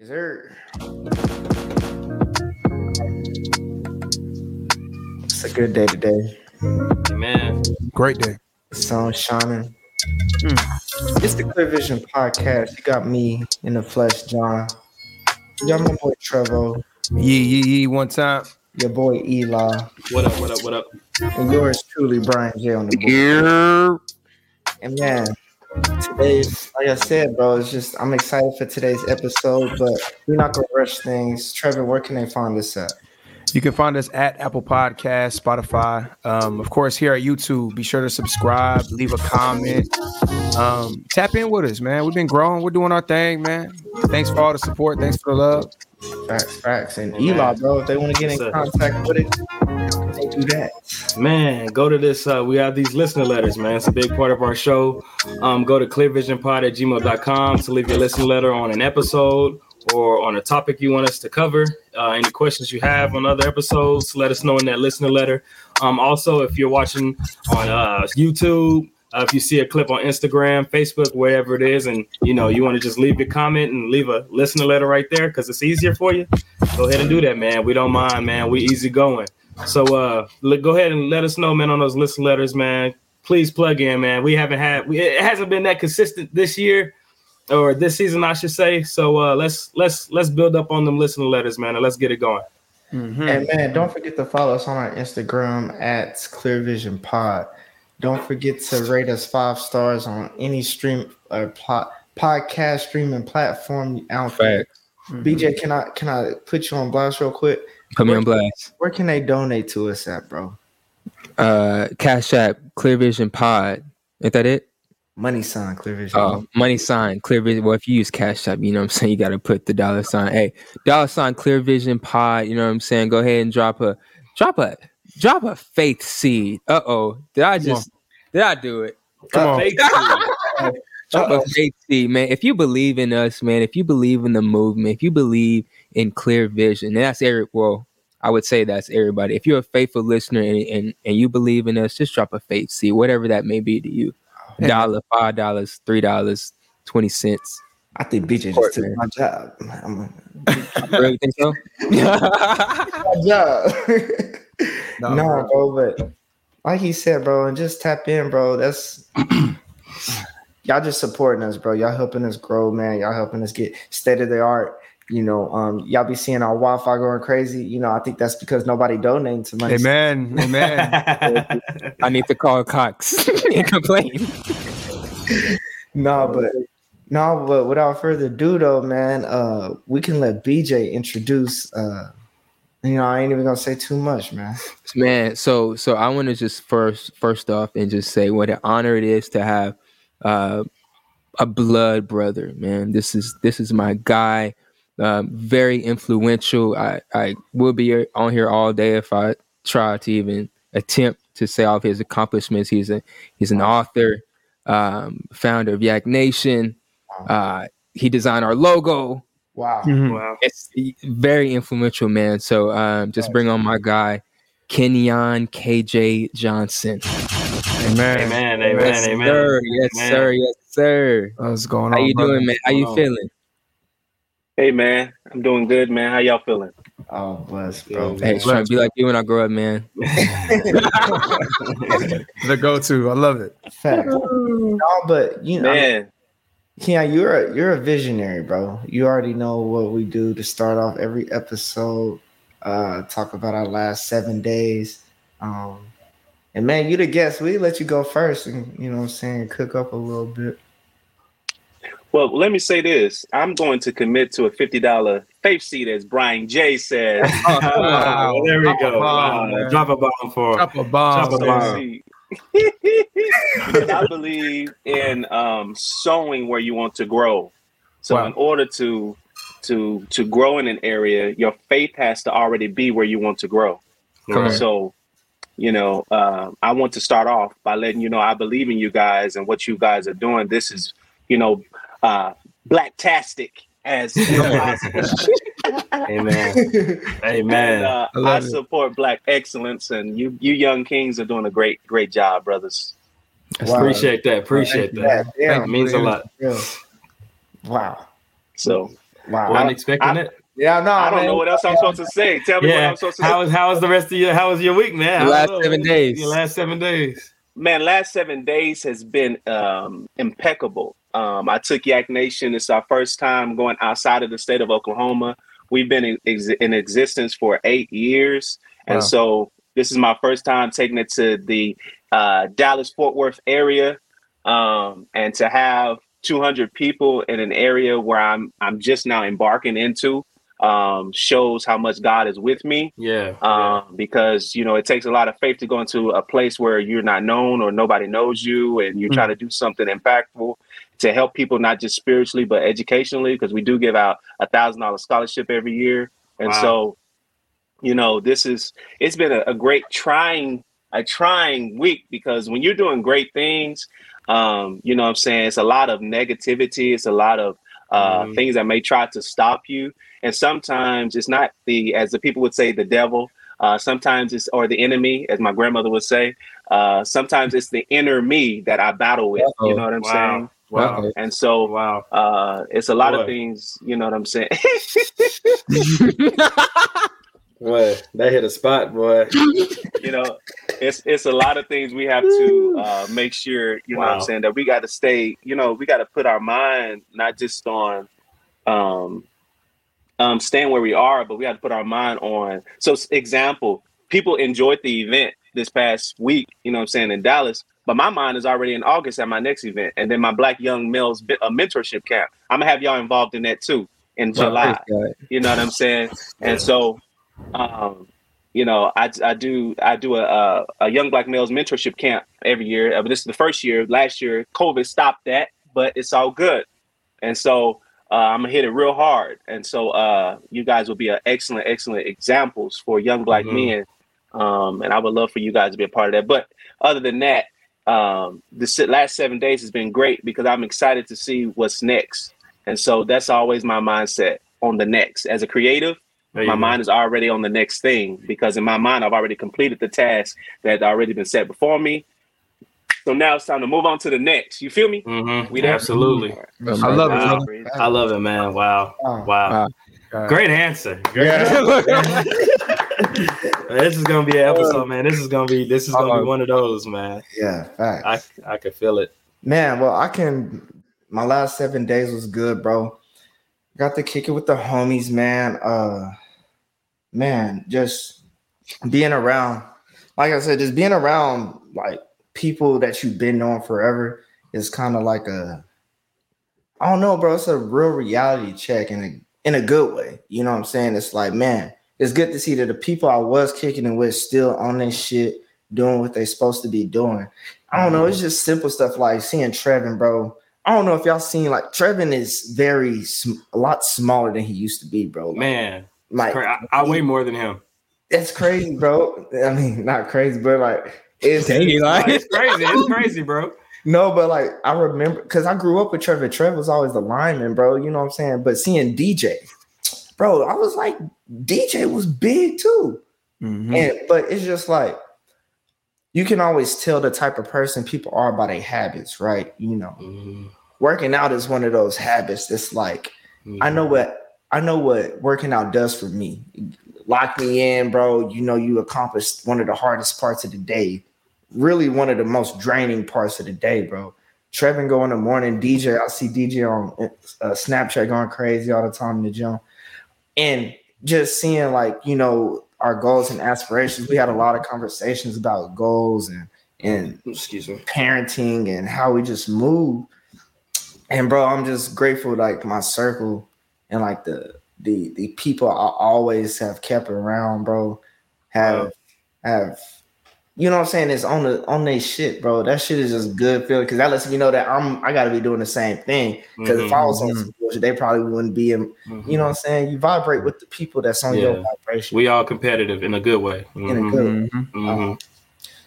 Is there? It's a good day today. Man, Great day. The sun's shining. Hmm. It's the Clear Vision podcast. You got me in the flesh, John. You got my boy Trevo, Yee yee yee one time. your boy Eli, what up? What up? What up? and yours truly, Brian J. on the board. And man, today's like I said, bro, it's just I'm excited for today's episode, but we're not gonna rush things. Trevor, where can they find us at? You can find us at Apple Podcast, Spotify. Um, of course, here at YouTube. Be sure to subscribe, leave a comment. Um, tap in with us, man. We've been growing. We're doing our thing, man. Thanks for all the support. Thanks for the love. Facts, facts. And Eli, bro, if they want to get in contact with it, they do that. Man, go to this. Uh, we have these listener letters, man. It's a big part of our show. Um, go to clearvisionpod at gmail.com to leave your listener letter on an episode or on a topic you want us to cover. Uh, any questions you have on other episodes, let us know in that listener letter. Um, also, if you're watching on uh, YouTube, uh, if you see a clip on Instagram, Facebook, wherever it is, and you know you want to just leave your comment and leave a listener letter right there because it's easier for you, go ahead and do that, man. We don't mind, man. We easy going. So uh let, go ahead and let us know, man, on those list letters, man. Please plug in, man. We haven't had we, it hasn't been that consistent this year or this season, I should say. So uh let's let's let's build up on them listener letters, man, and let's get it going. Mhm. And man, don't forget to follow us on our Instagram at Clear Vision Pod. Don't forget to rate us five stars on any stream or plot podcast streaming platform out there. BJ, can I can I put you on blast real quick? Put me on blast. Where can they donate to us at, bro? Uh, Cash App, Clear Vision Pod. Ain't that it? Money sign Clear Vision. Oh, money sign, Clear Vision. Well, if you use Cash App, you know what I'm saying? You got to put the dollar sign. Hey, dollar sign, Clear Vision Pod. You know what I'm saying? Go ahead and drop a, drop a, drop a faith seed. Uh oh. Did I just, did I do it? Come on. Fake Drop a faith seed, man. If you believe in us, man, if you believe in the movement, if you believe in clear vision, and that's Eric. Well, I would say that's everybody. If you're a faithful listener and, and, and you believe in us, just drop a faith seed, whatever that may be to you. Dollar, five dollars, three dollars, twenty cents. I think BJ just took my job. I'm really think so? my job. No, no, bro. bro, but like he said, bro, and just tap in, bro. That's y'all just supporting us, bro. Y'all helping us grow, man. Y'all helping us get state of the art. You know, um, y'all be seeing our Wi-Fi going crazy. You know, I think that's because nobody donating to money. Amen. Amen. I need to call Cox and complain. No, but no, but without further ado, though, man, uh, we can let BJ introduce. Uh, you know, I ain't even gonna say too much, man. Man, so so I want to just first first off and just say what an honor it is to have uh, a blood brother, man. This is this is my guy. Um, very influential. I I will be on here all day if I try to even attempt to say all of his accomplishments. He's a he's an author, um, founder of Yak Nation. Uh, he designed our logo Wow. Mhm. wow. it's very influential, man. So um, just bring on my guy, Kenyon KJ Johnson. Amen. Amen, amen, yes, amen. sir. Yes, Amen. sir. Yes, sir. What's going on? How on? you brother? doing, man? How you feeling? Hey man, I'm doing good, man. How y'all feeling? Oh, bless, bro. Hey, it's trying to be like you when I grow up, man. The go-to. I love it. Fact. No, but you know, Man, yeah, you're a you're a visionary, bro. You already know what we do to start off every episode. Uh, talk about our last seven days. Um, and man, you the guest. We let you go first, and you know what I'm saying, cook up a little bit. Well, let me say this. I'm going to commit to a $50 faith seat, as Brian J said. Wow, there we Drop a go. bomb, Wow. Drop a bomb for Drop a bomb. Drop a bomb. I believe in um, sowing where you want to grow. So, Wow. in order to to to grow in an area, your faith has to already be where you want to grow. Correct. So, you know, uh, I want to start off by letting you know I believe in you guys and what you guys are doing. This is, you know, uh, blacktastic as possible. Amen. And, Amen. uh, I I, support black excellence, and you you young kings are doing a great great job, brothers. Wow. Appreciate that. Appreciate that. Yeah, It means a lot. yeah. Wow. So Wow. Wasn't expecting I- it. Yeah, no, I don't man. know what else I'm supposed to say. Tell me what Yeah. I'm supposed to How was how was the rest of your how was your week, man? The last seven days. Your last seven days. man, last seven days has been um, impeccable. Um, I took Yak Nation. It's our first time going outside of the state of Oklahoma. We've been in, ex- in existence for eight years, and Wow. so this is my first time taking it to the uh, Dallas Fort Worth area, um, and to have 200 people in an area where I'm I'm just now embarking into um, shows how much God is with me Yeah. yeah. um, because you know it takes a lot of faith to go into a place where you're not known or nobody knows you, and you try to do something impactful to help people not just spiritually but educationally. Because we do give out a thousand dollar scholarship every year, and Wow. so you know this is it's been a, a great trying a trying week because when you're doing great things, um, you know what I'm saying it's a lot of negativity, it's a lot of uh, Mhm. things that may try to stop you. And sometimes it's not the, as the people would say, the devil. Uh, sometimes it's, or the enemy, as my grandmother would say. Uh, sometimes it's the inner me that I battle with. You know what I'm Wow. saying? Wow. Okay. And so Wow. uh, it's a lot of things. You know what I'm saying? Boy, that hit a spot, boy. you know, it's it's a lot of things we have to uh, make sure. You know what I'm saying? That we got to stay. You know, we got to put our mind not just on. Um, um, staying where we are, but we have to put our mind on. So, example, people enjoyed the event this past week, you know what I'm saying, in Dallas, but my mind is already in August at my next event. And then my Black Young Males a mentorship camp. I'm gonna have y'all involved in that too in July. You know what I'm saying? And so, um, you know, I, I do I do a, a a young black males mentorship camp every year. Uh, But this is the first year. Last year, COVID stopped that, but it's all good. And so uh, I'm gonna hit it real hard. And so uh, you guys will be an excellent, excellent examples for young black Mhm. men. Um, and I would love for you guys to be a part of that. But other than that, um, the last seven days has been great because I'm excited to see what's next. And so that's always my mindset on the next. As a creative, There you my go. mind is already on the next thing because in my mind I've already completed the task that had already been set before me. So now it's time to move on to the next. You feel me? Mhm. We there? Absolutely. I love it, Wow. brother. I love it, man. Wow. Wow. Wow. Wow. Great answer. Great Yeah. this is gonna be an episode, man. This is gonna be this is gonna be Uh-oh. one of those, man. Yeah, facts. I I could feel it. Man, well, I can. My last seven days was good, bro. Got to kick it with the homies, man. Uh, man, just being around, like I said, just being around like people that you've been knowing forever is kind of like a, I don't know, bro. It's a real reality check in a in a good way. You know what I'm saying? It's like, man, it's good to see that the people I was kicking it with still on this shit, doing what they're supposed to be doing. I don't know. It's mm-hmm. just simple stuff like seeing Trevin, bro. I don't know if y'all seen like Trevin is very sm- a lot smaller than he used to be, bro. Like, Man, like cra- I, I weigh more than him. that's crazy, bro. I mean, not crazy, but like it's Dang, Eli. It's crazy. It's crazy, bro. no, but like I remember because I grew up with Trevor. Trevor was always the lineman, bro. You know what I'm saying? But seeing DJ, bro, I was like, DJ was big too. Mhm. And but it's just like you can always tell the type of person people are by their habits, right? You know, Mhm. working out is one of those habits that's like I know what I know what working out does for me. Lock me in, bro. You know you accomplished one of the hardest parts of the day. Really one of the most draining parts of the day, bro. Trevin go in the morning, DJ. I see DJ on uh, Snapchat going crazy all the time in the gym, and just seeing like you know our goals and aspirations. We had a lot of conversations about goals and and Excuse me. parenting and how we just move. And bro, I'm just grateful like my circle and like the the the people I always have kept around, bro, have have you know what I'm saying? It's on the on their shit, bro. That shit is just good feeling because that lets me know that I'm I gotta be doing the same thing. Because if I was on some bullshit, they probably wouldn't be in, Mhm. you know what I'm saying? You vibrate with the people that's on your vibration. we all competitive in a good way. in a good way. Mhm. Mhm.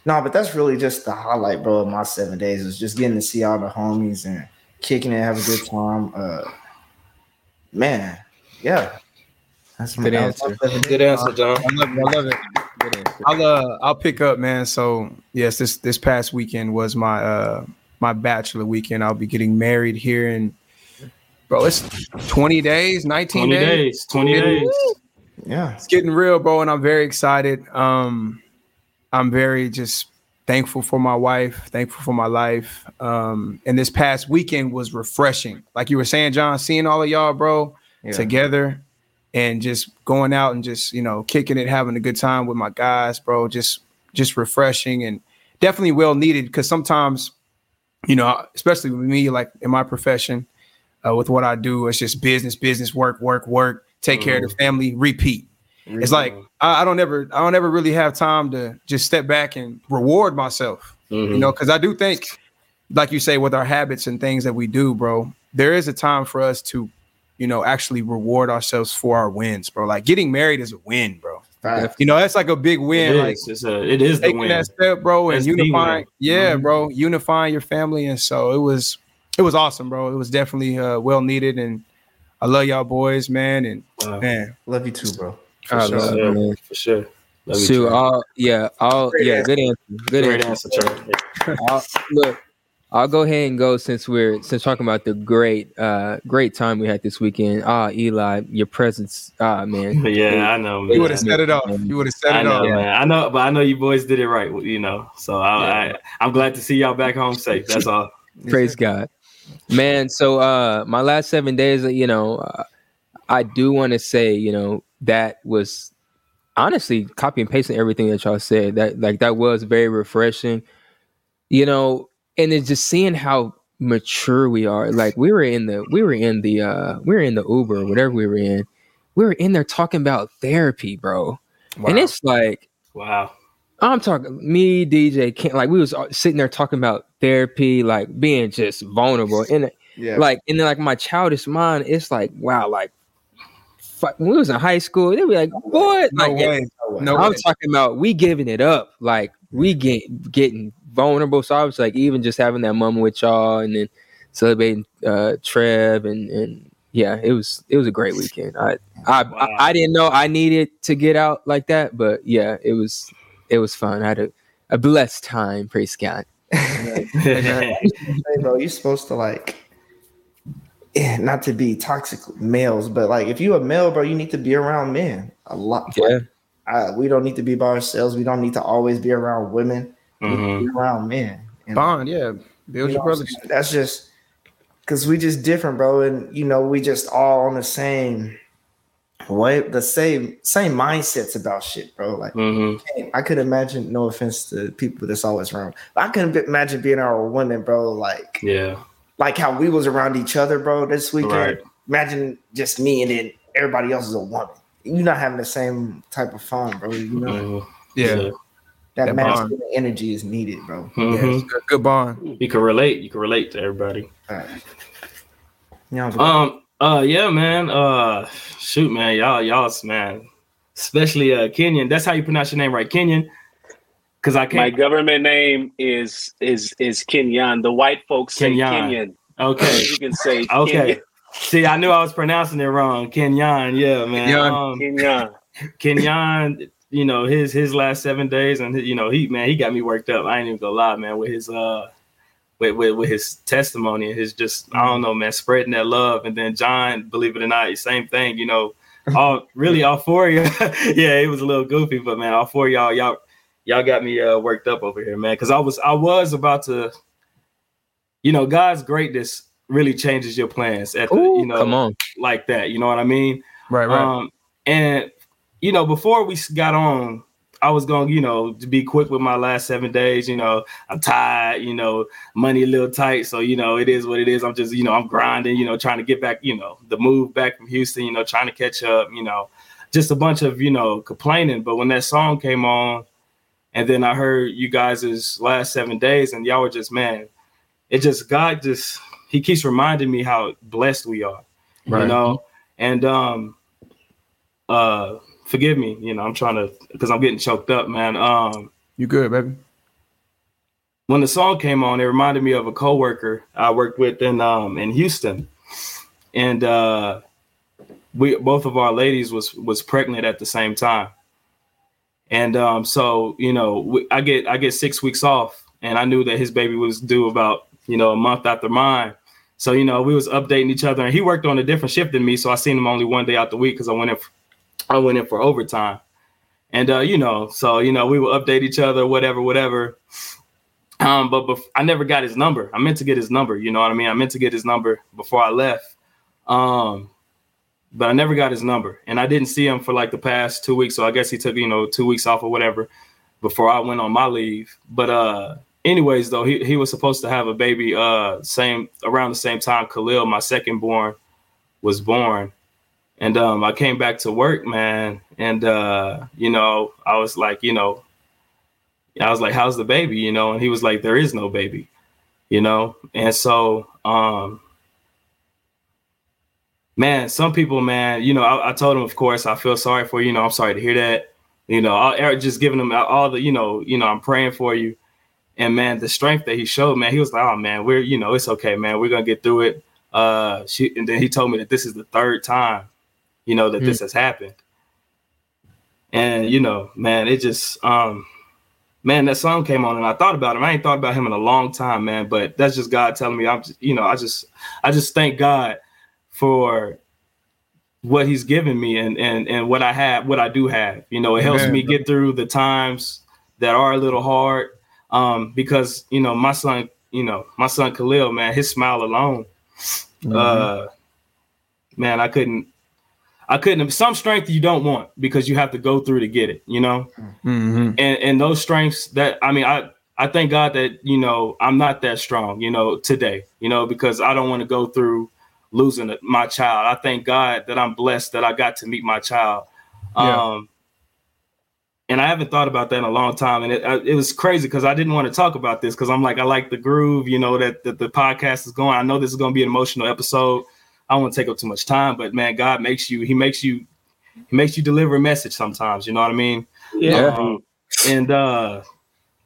No, but that's really just the highlight, bro, of my seven days is just getting to see all the homies and kicking it, have a good time. Uh man, yeah. That's Good that was my answer. Good answer, John. I love it. I love it. Good answer. I'll uh I'll pick up, man. So yes, this this past weekend was my uh my bachelor weekend. I'll be getting married here in bro. It's 20 days, 19 20 days. days. 20 days. Yeah. It's getting real, bro, and I'm very excited. Um, I'm very just thankful for my wife, thankful for my life. Um, and this past weekend was refreshing. Like you were saying, John, seeing all of y'all, bro, Yeah. together and just going out and just, you know, kicking it, having a good time with my guys, bro. Just just refreshing and definitely well needed because sometimes, you know, especially with me, like in my profession, uh, with what I do, it's just business, business, work, work, work, take care of the mm-hmm. family, repeat. It's like mm-hmm. I, I don't ever I don't ever really have time to just step back and reward myself. You know, mm-hmm. because I do think, like you say, with our habits and things that we do, bro, there is a time for us to, you know, actually reward ourselves for our wins, bro. Like getting married is a win, bro. Fact. You know, that's like a big win. It Like is. It's a, it is the taking win. that step, bro, and That's unifying. win. Yeah, Mhm. bro, unifying your family, and so it was, it was awesome, bro. It was definitely uh, well needed, and I love y'all boys, man, and Wow. man, Love you too, bro. for I sure. love Yeah, man. for sure. Love you, So, Trey. all yeah, all Great yeah, answer. good answer. Good Great answer. answer, Trey. I'll, look, I'll go ahead and go since we're since talking about the great uh great time we had this weekend. Ah, Eli, your presence, ah man. Yeah, I know, man. You would have set it off. You would have set I it know, off. man. I know, but I know you boys did it right. You know, so I, I I'm glad to see y'all back home safe. That's all. Praise God, man. So, uh, my last seven days, you know, uh, I do want to say, you know, that was honestly copy and pasting everything that y'all said. That like that was very refreshing, you know, and it's just seeing how mature we are. Like we were in the we were in the uh we were in the Uber or whatever we were in. We were in there talking about therapy, bro. Wow. And it's like Wow. I'm talking me, DJ, like we was sitting there talking about therapy, like being just vulnerable, and Yeah. like and then like my childish mind, it's like wow, like fuck, when we was in high school, they'd be like, what? no like, way. No I'm way. talking about we giving it up, like we get getting vulnerable. So I was like, even just having that moment with y'all, and then celebrating uh Trev, and and yeah, it was it was a great weekend. I I, Wow. I I didn't know I needed to get out like that, but yeah, it was it was fun. I had a, a blessed time. Praise God. Hey, bro, you're supposed to like, eh, not to be toxic males, but like if you a male, bro, you need to be around men a lot. Yeah, Uh, we don't need to be by ourselves. We don't need to always be around women. We need Mhm. to be around men. And, Bond, yeah. Build you your know brothers. That's just because we just different, bro, and you know we just all on the same way, the same same mindsets about shit, bro. Like Mhm. I could imagine, no offense to people that's always around, but I couldn't imagine being around a woman, bro. Like Yeah. like how we was around each other, bro, this weekend. Right. Imagine just me and then everybody else is a woman. You're not having the same type of fun, bro. You know Mhm. Yeah. That, that masculine bond. energy is needed, bro. Mhm. Yeah, good, good bond. You can relate. You can relate to everybody. All right. You Um. Uh. Yeah, man. Uh. Shoot, man. Y'all. Y'all's man. Especially uh Kenyon. That's how you pronounce your name, right? Kenyan. Because I can't. My government name is is is Kenyan. The white folks say Kenyan. Kenyan. Okay. You can say Okay. See, I knew I was pronouncing it wrong. Kenyan. Yeah, man. Kenyan. Um, Kenyan. Kenyon, you know, his his last seven days, and you know, he man, he got me worked up. I ain't even gonna lie, man, with his uh with, with, with his testimony and his just I don't know, man, spreading that love. And then John, believe it or not, same thing, you know, all really all four of you. yeah, it was a little goofy, but man, all four of y'all, y'all y'all got me uh worked up over here, man. Cause I was I was about to, you know, God's greatness really changes your plans at the, Ooh, you know, come on. like that. You know what I mean? Right, right. Um, and you know, before we got on, I was going, you know, to be quick with my last seven days. You know, I'm tired. You know, money a little tight, so you know, it is what it is. I'm just, you know, I'm grinding. You know, trying to get back. You know, the move back from Houston. You know, trying to catch up. You know, just a bunch of you know complaining. But when that song came on, and then I heard you guys' last seven days, and y'all were just man, it just God just He keeps reminding me how blessed we are you know and um uh forgive me you know i'm trying to because i'm getting choked up man. Um you good, baby? when the song came on it reminded me of a coworker i worked with in um in houston. And uh we both of our ladies was was pregnant at the same time. And um so you know we, i get i get six weeks off and i knew that his baby was due about you know a month after mine. So you know, we was updating each other, and he worked on a different shift than me, so I seen him only one day out the week because I went in, I went in for overtime, and uh, you know, so you know, we would update each other, whatever, whatever. Um, but bef- I never got his number. I meant to get his number. You know what I mean? I meant to get his number before I left. Um, but I never got his number, and I didn't see him for like the past two weeks. So I guess he took you know two weeks off or whatever before I went on my leave. But uh, anyways, though he he was supposed to have a baby uh same around the same time Khalil, my second born, was born, and um I came back to work, man, and uh you know I was like you know I was like how's the baby, you know, and he was like there is no baby, you know, and so um man, some people, man, you know, I, I, told him, of course, I feel sorry for you. You know, I'm sorry to hear that. You know, I'll, just giving him all the, you know, you know, I'm praying for you. And man, the strength that he showed, man, he was like, oh man, we're, you know, it's okay, man, we're gonna get through it. Uh, she, and then he told me that this is the third time, you know, that mm. this has happened. And you know, man, it just, um, man, that song came on and I thought about him. I ain't thought about him in a long time, man. But that's just God telling me I'm, you know, I just, I just thank God for what he's given me and and and what I have, what I do have. You know, it helps me get through the times that are a little hard. Um, because you know, my son, you know, my son Khalil, man, his smile alone, mm-hmm. uh, man, I couldn't, I couldn't. Have some strength you don't want because you have to go through to get it, you know. Mm-hmm. And and those strengths that I mean, I I thank God that you know I'm not that strong, you know, today, you know, because I don't want to go through losing my child. I thank God that I'm blessed that I got to meet my child. Yeah. Um, and I haven't thought about that in a long time. And it, it was crazy because I didn't want to talk about this because I'm like, I like the groove, you know, that, that the podcast is going. I know this is going to be an emotional episode. I don't want to take up too much time, but man, God makes you, he makes you, he makes you deliver a message sometimes. You know what I mean? Yeah. Um, and, uh,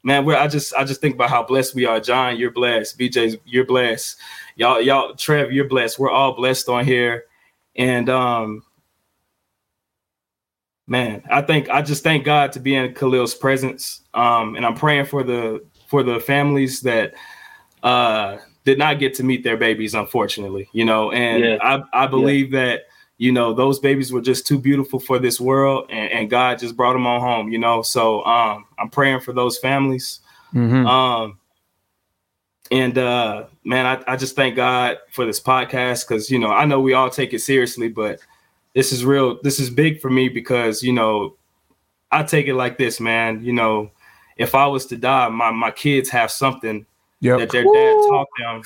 man, we're, I just, I just think about how blessed we are. John, you're blessed. BJ's, you're blessed y'all, y'all, Trev, you're blessed. We're all blessed on here. And um, man, I think I just thank God to be in Khalil's presence. Um, and I'm praying for the for the families that uh did not get to meet their babies, unfortunately, you know, and yeah. I, I believe yeah. that you know those babies were just too beautiful for this world and, and, god just brought them on home you know so um i'm praying for those families mm-hmm. um and uh, man, I, I just thank God for this podcast because you know I know we all take it seriously, but this is real. This is big for me because you know I take it like this, man. You know, if I was to die, my my kids have something yep. that their dad taught them.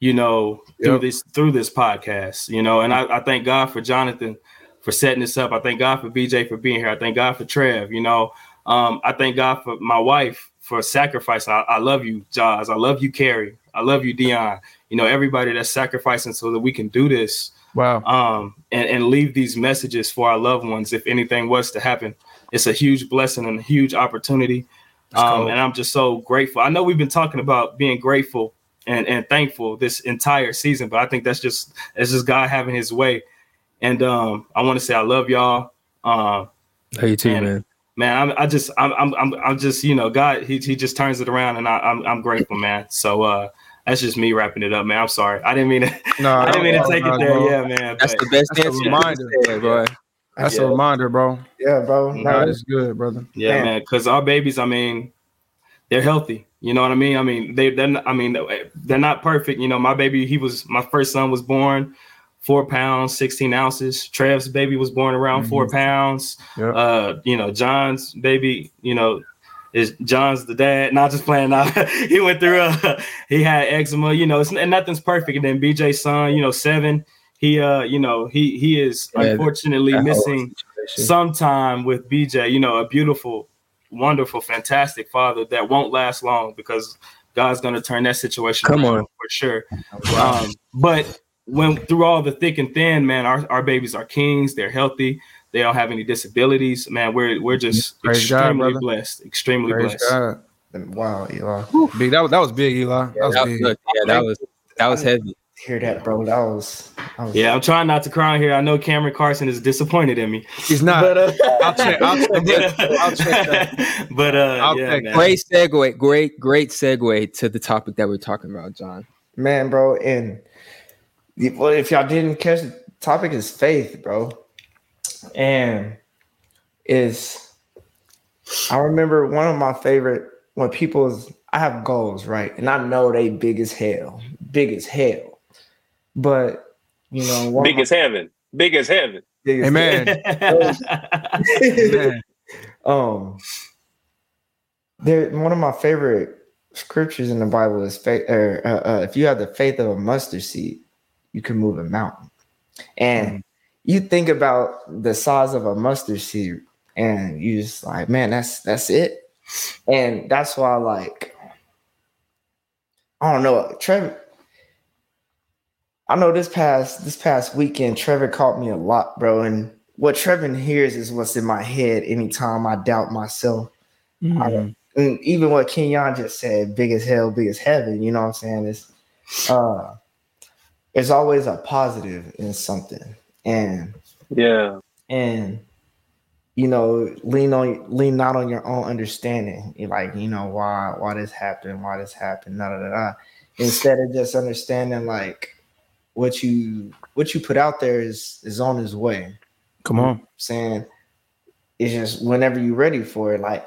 You know, through yep. this through this podcast. You know, and I, I thank God for Jonathan for setting this up. I thank God for BJ for being here. I thank God for Trev. You know, um, I thank God for my wife for sacrifice. I, I love you, Jaws. I love you, Carrie. I love you, Dion. You know, everybody that's sacrificing so that we can do this. Wow. Um, and, and leave these messages for our loved ones if anything was to happen. It's a huge blessing and a huge opportunity. Um, cool. and I'm just so grateful. I know we've been talking about being grateful and, and thankful this entire season, but I think that's just that's just God having his way. And um, I want to say I love y'all. Uh, hey, too, and, man man, I'm, I just, I'm, I'm, I'm, just, you know, God, he, he just turns it around, and I, I'm, I'm grateful, man. So, uh, that's just me wrapping it up, man. I'm sorry, I didn't mean to, no, I didn't mean to take no, it there, yeah, man. That's the best that's answer. reminder, bro. That's yeah. a reminder, bro. Yeah, bro. No, that is good, brother. Yeah, man. Because our babies, I mean, they're healthy. You know what I mean? I mean, they, they're, I mean, they're not perfect. You know, my baby, he was, my first son was born four pounds, 16 ounces. Trev's baby was born around mm-hmm. four pounds. Yep. Uh, you know, John's baby, you know, is John's the dad. Not just playing out. he went through uh he had eczema, you know, and nothing's perfect. And then BJ's son, you know, seven. He uh, you know, he he is yeah, unfortunately missing some time with BJ, you know, a beautiful, wonderful, fantastic father that won't last long because God's gonna turn that situation Come on for sure. Um, but when through all the thick and thin, man, our, our babies are kings. They're healthy. They don't have any disabilities. Man, we're we're just Praise extremely God, blessed. Extremely Praise blessed. God. Wow, Eli. Big, that was that was big, Eli. That was that, big. Yeah, that was that was heavy. Hear that, bro? That was, that was. Yeah, I'm trying not to cry here. I know Cameron Carson is disappointed in me. He's not. But, uh, I'll check. I'll check. That. I'll check. But uh, I'll yeah, great segue. Great, great segue to the topic that we're talking about, John. Man, bro, and Well, if y'all didn't catch the topic is faith, bro. And is I remember one of my favorite when people's I have goals, right? And I know they big as hell, big as hell. But you know, one Big as heaven. Big as heaven. big as Amen. Amen. um there one of my favorite scriptures in the bible is faith or uh, uh, if you have the faith of a mustard seed you can move a mountain and you think about the size of a mustard seed and you just like man that's that's it and that's why like i don't know trevor i know this past this past weekend trevor caught me a lot bro and what trevor hears is what's in my head anytime i doubt myself Mhm. and even what Kenyon just said, big as hell, big as heaven, you know what I'm saying? It's uh there's always a positive in something. And Yeah. and you know, lean on lean not on your own understanding. You're like, you know, why why this happened, why this happened, da, da, da, da. Instead of just understanding like what you what you put out there is is on his way Come on. saying it's just whenever you're ready for it. Like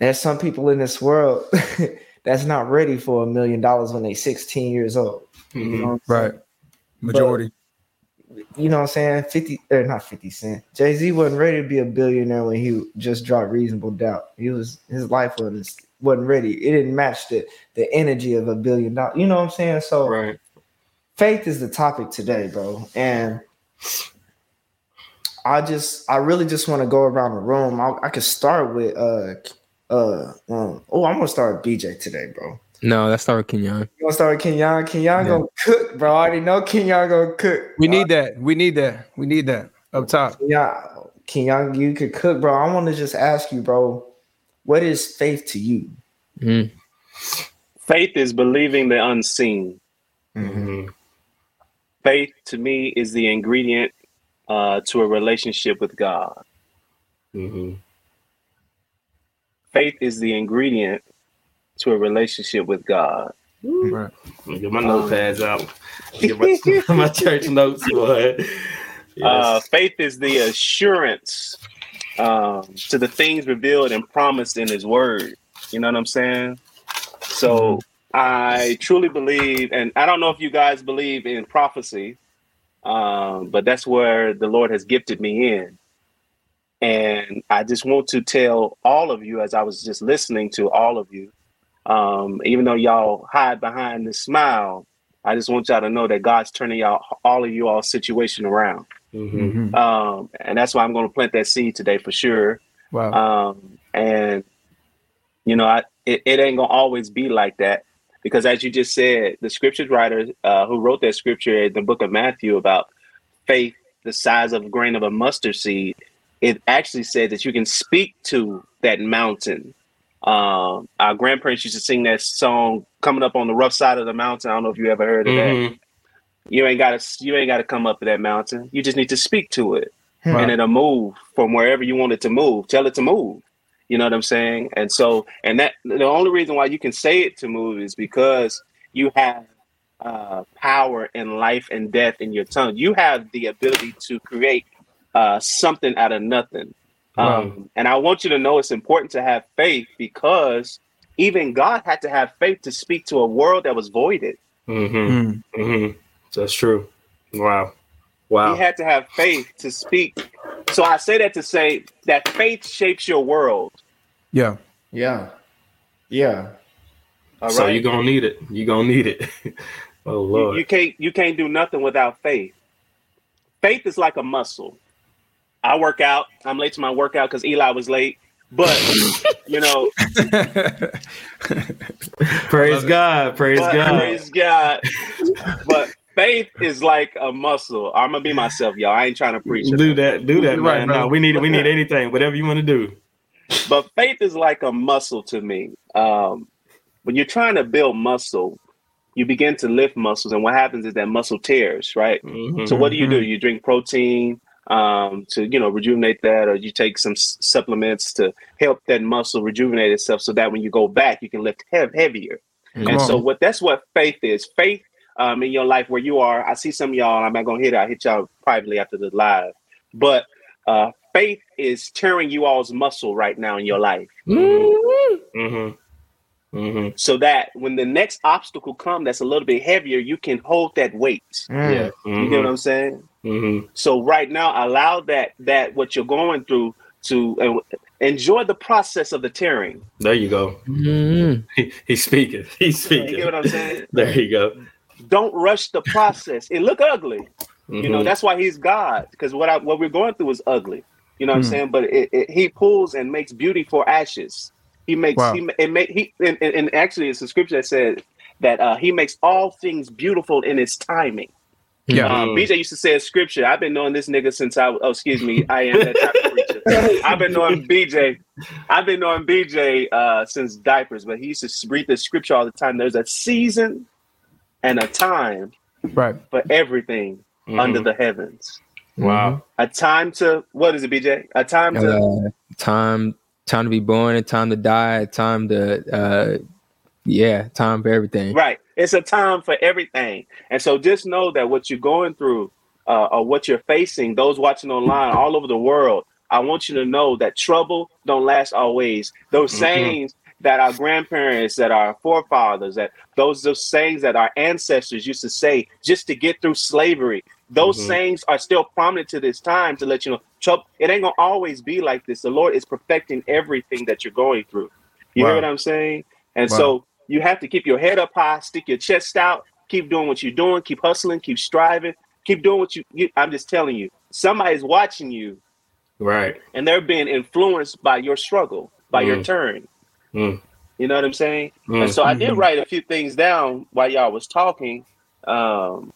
there's some people in this world that's not ready for a million dollars when they're 16 years old. You know, mm-hmm. what I'm saying? Right. Majority. you know what I'm saying? 50 or not 50 cent. Jay-Z wasn't ready to be a billionaire when he just dropped reasonable doubt. He was his life wasn't wasn't ready. It didn't match the the energy of a billion dollars. You know what I'm saying? So Right. Faith is the topic today, bro. And I just, I really just want to go around the room. I, I could start with, uh, uh, um, oh, I'm gonna start with BJ today, bro. No, let's start with Kenyon. You gonna start with Kenyon? Kenyon Yeah. gonna cook, bro. I already know Kenyon gonna cook. We need that. We need that. We need that up top. Yeah, Kenyon, you could cook, bro. I want to just ask you, bro. What is faith to you? Mm. Faith is believing the unseen. Mhm. Faith to me is the ingredient uh, to a relationship with God. Mhm. Faith is the ingredient to a relationship with God. Right. Let me Get my notepads out. Get my, my church notes, boy. Uh, faith is the assurance um, to the things revealed and promised in His Word. You know what I'm saying? So I truly believe, and I don't know if you guys believe in prophecy, um, but that's where the Lord has gifted me in. And I just want to tell all of you, as I was just listening to all of you, um, even though y'all hide behind the smile, I just want y'all to know that God's turning y'all, all of you all situation around. Mhm. Mhm. Um, and that's why I'm going to plant that seed today for sure. Wow. Um, and you know, I, it, it ain't gonna always be like that because, as you just said, the scripture writer uh, who wrote that scripture in the book of Matthew about faith the size of a grain of a mustard seed, it actually said that you can speak to that mountain. Um, our grandparents used to sing that song "Coming Up on the Rough Side of the Mountain." I don't know if you ever heard of that. Mhm. You ain't got to. You ain't got to come up to that mountain. You just need to speak to it Right. and it'll move from wherever you want it to move. Tell it to move. You know what I'm saying? And so, and that the only reason why you can say it to move is because you have uh, power in life and death in your tongue. You have the ability to create uh, something out of nothing. Um, and I want you to know it's important to have faith because even God had to have faith to speak to a world that was voided. Mhm. Mm. Mhm. That's true. Wow. Wow. He had to have faith to speak. So I say that to say that faith shapes your world. Yeah. Yeah, yeah. All so right. you're gonna need it. You're gonna need it. oh You, Lord. you can't you can't do nothing without faith. Faith is like a muscle. I work out. I'm late to my workout because Eli was late. But you know, praise God. Praise but, God. praise God. But faith is like a muscle. I'm gonna be myself, y'all. I ain't trying to preach. do that. Do that, right, man. brother. no, we need we need anything. Whatever you want to do. But faith is like a muscle to me. Um, when you're trying to build muscle, you begin to lift muscles, and what happens is that muscle tears, right? Mhm. So what do you do? You drink protein um, to you know rejuvenate that, or you take some s- supplements to help that muscle rejuvenate itself, so that when you go back, you can lift hev- heavier. Come and on. so what that's what faith is. Faith um, in your life where you are. I see some of y'all. I'm not gonna hit. I hit y'all privately after the live, but uh, faith is tearing you all's muscle right now in your life, Mm-hmm. Mm-hmm. so that when the next obstacle comes that's a little bit heavier, you can hold that weight. Mm. Yeah. You get what I'm saying? Mm-hmm. So right now, allow that that what you're going through to uh, enjoy the process of the tearing. There you go. He, he's speaking. He's You get speaking. what I'm saying? There you go. Don't rush the process. It look ugly. You know Mhm. that's why he's God because what I, what we're going through is ugly. You know what I'm Hmm. saying? But it, it, he pulls and makes beauty for ashes. He makes Wow. he ma- it make he and, and, and actually it's a scripture that says that uh, he makes all things beautiful in its timing. Yeah. Um, Mm. BJ used to say a scripture. I've been knowing this nigga since I oh excuse me I am that type of preacher. I've been knowing BJ. I've been knowing BJ uh, since diapers, but he used to read the scripture all the time. There's a season and a time Right. for everything Mhm. under the heavens. Wow. A time to what is it, BJ? A time to Uh, time, time to be born, and time to die, time to, uh, yeah, time for everything. right. It's a time for everything, and so just know that what you're going through, uh, or what you're facing, those watching online all over the world, I want you to know that trouble don't last always. Those Mhm. sayings that our grandparents, that our forefathers, that those those sayings that our ancestors used to say just to get through slavery. Those Mhm. sayings are still prominent to this time to let you know trouble. It ain't gonna always be like this. The Lord is perfecting everything that you're going through. You hear what I'm saying? And Wow. so you have to keep your head up high, stick your chest out, keep doing what you're doing, keep hustling, keep striving, keep doing what you. you I'm just telling you, somebody's watching you, Right. and they're being influenced by your struggle, by your Mm. turn. Mm. You know what I'm saying? Mm. And so I did Mhm. write a few things down while y'all was talking. Um,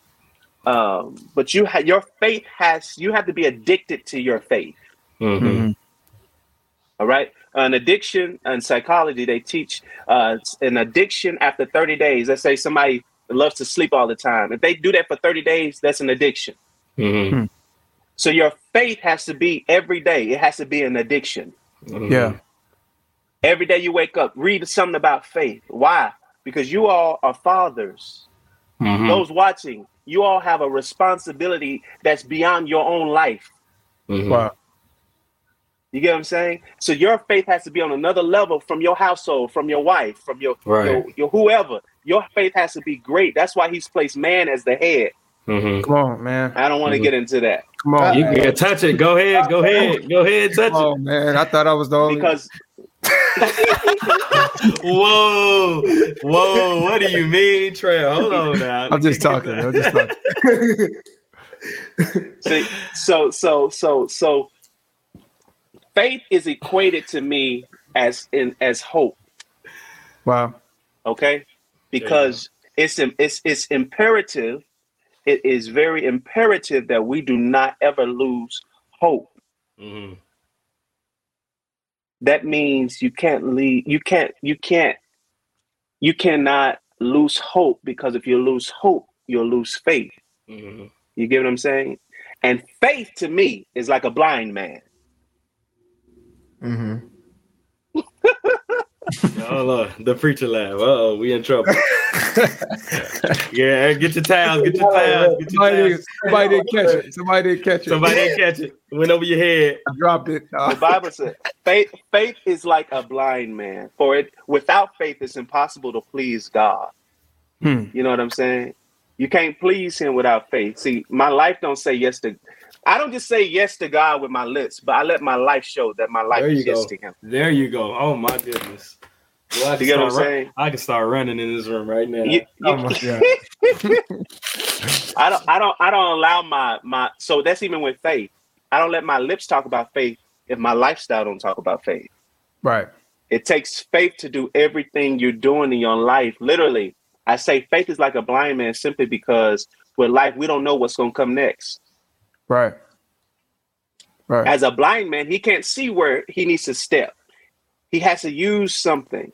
um, but you ha- your faith has you have to be addicted to your faith. Mhm. Mhm. All right. An addiction and psychology, they teach uh, an addiction after 30 days. Let's say somebody loves to sleep all the time. If they do that for 30 days, that's an addiction. Mhm. So your faith has to be every day. It has to be an addiction. Mhm. Yeah. Every day you wake up, read something about faith. Why? Because you all are fathers. Mhm. Those watching, you all have a responsibility that's beyond your own life. Mhm. Wow. You get what I'm saying? So your faith has to be on another level from your household, from your wife, from your, Right. your, your whoever. Your faith has to be great. That's why he's placed man as the head. Mhm. Come on, man. I don't want to Mhm. get into that Come on. You can touch it. Go ahead. Go ahead. Go ahead. Touch Come on, man. I thought I was the only. because it. Whoa. Whoa. What do you mean, Trey? Hold on now. I'm just talking. I'm just talking. see, so so so so faith is equated to me as in as hope. Wow. okay because it's it's it's imperative it is very imperative that we do not ever lose hope Mhm. That means you can't leave you can't you can't you cannot lose hope because if you lose hope you'll lose faith Mhm. you get what i'm saying and faith to me is like a blind man mm-hmm. Oh Lord, the preacher laugh. Oh, we in trouble. yeah, get your towels, get your towels, get your Somebody, towels. didn't- somebody didn't catch it. Somebody didn't catch it. Somebody didn't catch it. Went over your head. I dropped it. the bible says faith faith is like a blind man for it without faith it's impossible to please god Hmm. You know what I'm saying? You can't please him without faith. See, my life don't say yes to I don't just say yes to God with my lips, but I let my life show that my life There you is yes go. to him. There you go. Oh my goodness. Well, I, You can get what I'm start run- saying? I can start running in this room right now. You- you- Oh my God. I don't I don't I don't allow my my so that's even with faith. I don't let my lips talk about faith if my lifestyle don't talk about faith. Right. It takes faith to do everything you're doing in your life. Literally, I say faith is like a blind man simply because with life we don't know what's going to come next. Right. Right. As a blind man, he can't see where he needs to step. He has to use something.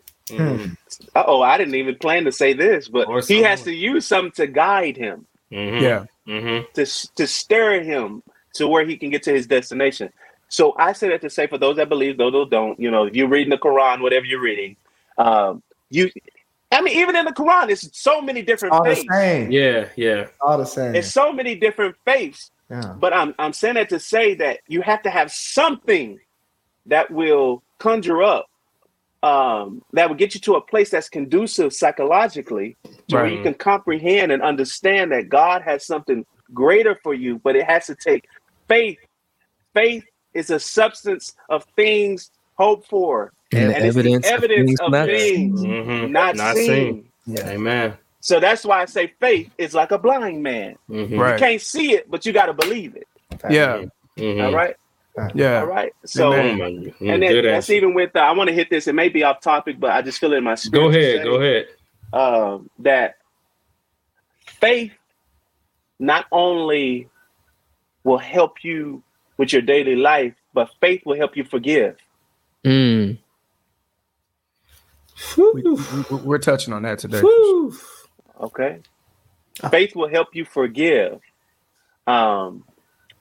Uh oh, I didn't even plan to say this, but he has to use something to guide him, Mhm. Yeah. Mhm. to to steer him to where he can get to his destination. So I say that to say for those that believe, those that don't, you know, if you're reading the Quran, whatever you're reading, um, you I mean, even in the Quran, it's so many different All the same. Yeah, yeah. All the same. It's so many different faiths. yeah. But I'm I'm saying that to say that you have to have something that will conjure up, um, that will get you to a place that's conducive psychologically, to where you can comprehend and understand that God has something greater for you. But it has to take faith. Faith is a substance of things hoped for, And the and it's the evidence, evidence of of not things Mhm. not, Not seen. seen. Yeah. Amen. So that's why I say faith is like a blind man. Mhm. Right. You can't see it, but you got to believe it. Yeah. Mhm. All right. Yeah. All right. So, Amen. And then that's answer. even with, uh, I want to hit this. It may be off topic, but I just feel it in my spirit. Go ahead. say, Go ahead. Um, that faith not only will help you with your daily life, but faith will help you forgive. Mm. We, we, we're touching on that today. Whew. Okay. Faith will help you forgive. Um,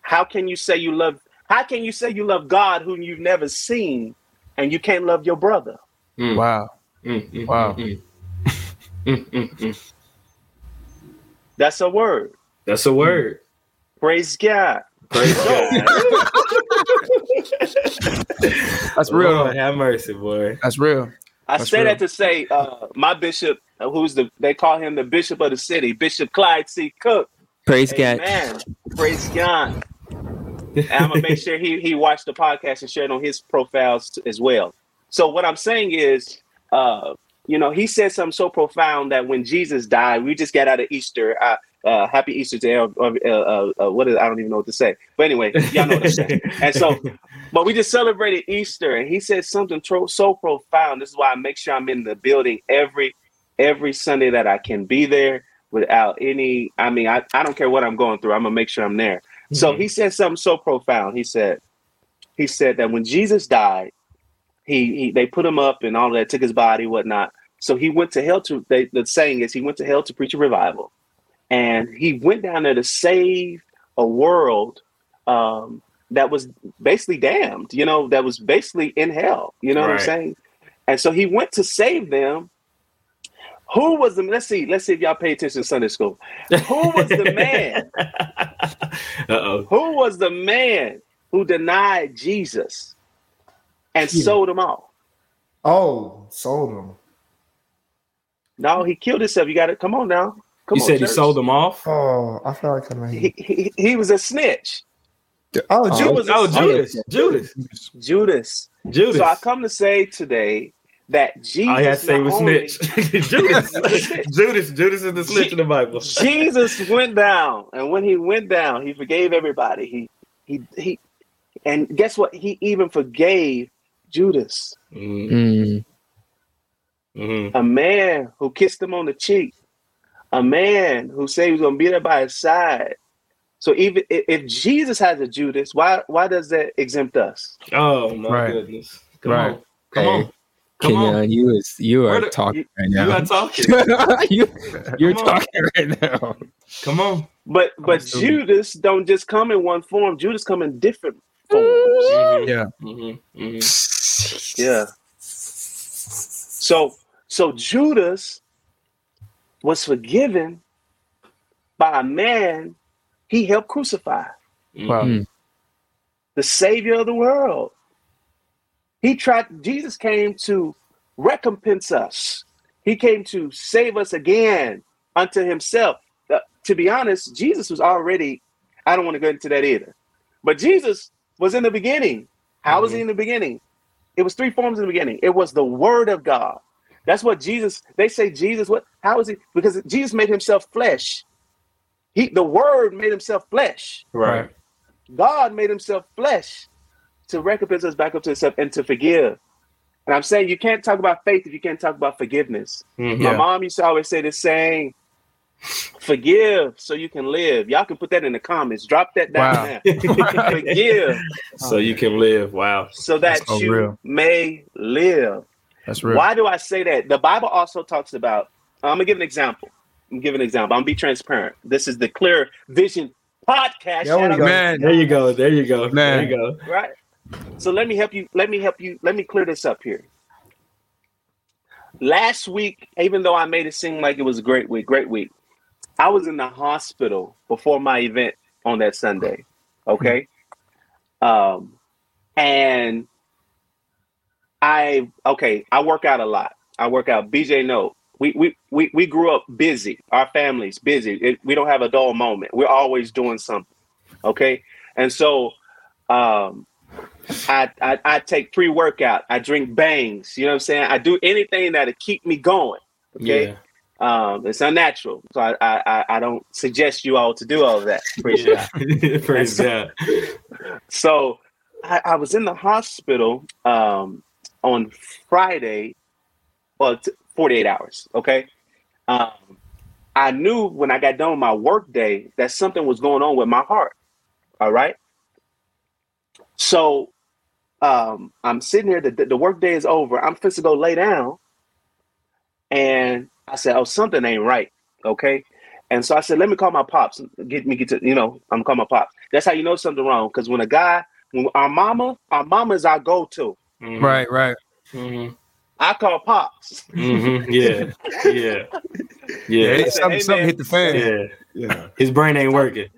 how can you say you love? How can you say you love God whom you've never seen, and you can't love your brother? Mm, Wow. mm, mm, Wow. mm, mm, mm, mm. That's a word. That's a word. Praise God. Praise God. That's real. Lord, have mercy, boy. That's real. I That's say real. that to say, uh, my bishop, uh, who's the they call him the bishop of the city, Bishop Clyde C. Cook. Praise God. Amen. Praise God. And I'm gonna make sure he he watched the podcast and shared on his profiles as well. So what I'm saying is, uh, you know, he said something so profound that when Jesus died, we just got out of Easter. Uh, uh, happy Easter to uh, uh, uh, what is I don't even know what to say. But anyway, y'all know what I'm saying. And so, but we just celebrated Easter, and he said something tro- so profound. This is why I make sure I'm in the building every every Sunday that I can be there without any. I mean, I, I don't care what I'm going through. I'm gonna make sure I'm there. So he said something so profound. He said, he said that when Jesus died, he, he they put him up and all that, took his body, whatnot. So he went to hell to. They, the saying is, he went to hell to preach a revival, and he went down there to save a world um, that was basically damned. You know, that was basically in hell. You know what I'm saying? And so he went to save them. Who was the? Let's see. Let's see if y'all pay attention to Sunday school. Who was the man? uh oh. Who was the man who denied Jesus and Yeah. sold him off? Oh, sold them. No, he killed himself. You got to come on now. Come You on, said he sold them off. Oh, I feel like I'm He, he, he was a snitch. Oh, Oh, Judas. Oh, Oh, Judas. Judas. Judas. Judas. So I come to say today that Jesus. All you had to say was only- snitch. Judas. Judas. Judas is the snitch in the Bible. Jesus went down, and when he went down, he forgave everybody. He he he, and guess what? He even forgave Judas, Mm, Mm. a man who kissed him on the cheek, a man who said he was going to be there by his side. So even if, if Jesus has a Judas, why why does that exempt us? Oh my Right. goodness. Come Right. on. Come Hey, on. Come Kenyon, on. you is you are the- talking right You now. got talking. you, you're talking right now. Come on. But but Absolutely. Judas don't just come in one form. Judas come in different forms. Mhm. Yeah. Mhm. Mhm. Yeah. So so Judas was forgiven by a man he helped crucify, Wow. Mm. the savior of the world. He tried Jesus came to recompense us. He came to save us again unto himself. Uh, to be honest, Jesus was already I don't want to go into that either. But Jesus was in the beginning. How was he in the beginning? It was three forms in the beginning. It was the word of God. That's what Jesus, they say Jesus, what how is he? Because Jesus made himself flesh. He the word made himself flesh. Right. God made himself flesh to recompense us back up to himself and to forgive. And I'm saying you can't talk about faith if you can't talk about forgiveness. Mhm. My Yeah. mom used to always say this saying, forgive so you can live. Y'all can put that in the comments. Drop that down Wow. there. forgive so you can live. Wow. so that That's so you real. may live. That's real. Why do I say that? The Bible also talks about, I'm gonna give an example. I'm gonna give an example. I'm gonna be transparent. This is the Clear Vision podcast. There we Shout out go. Man, There you go. There you go. Man. There you go. right? So let me help you. Let me help you. Let me clear this up here. last week, even though I made it seem like it was a great week, great week, I was in the hospital before my event on that Sunday. Okay. Um, and I okay, I work out a lot. I work out. BJ no. We we we we grew up busy. Our family's busy. It, we don't have a dull moment. We're always doing something. Okay. And so um I, I I take pre-workout, I drink bangs, you know what I'm saying? I do anything that'll keep me going. Okay. Yeah. Um, it's unnatural. So I, I I don't suggest you all to do all of that. It. Yeah. Praise God. So I, I was in the hospital um, on Friday, well, t- 48 hours. Okay. Um, I knew when I got done with my work day that something was going on with my heart. All right. So um, I'm sitting here, the, the work day is over. I'm supposed to go lay down. And I said, Oh, something ain't right. Okay. And so I said, let me call my pops. Get me get to, you know, I'm gonna call my pops. That's how you know something wrong. Because when a guy, when our mama, our mama is our go-to. Mhm. Right, right. Mhm. I call pops. Mhm. Yeah. Yeah. Yeah, Yeah. Hey, something, hey, something hit the fan. Yeah. Yeah. His brain ain't working.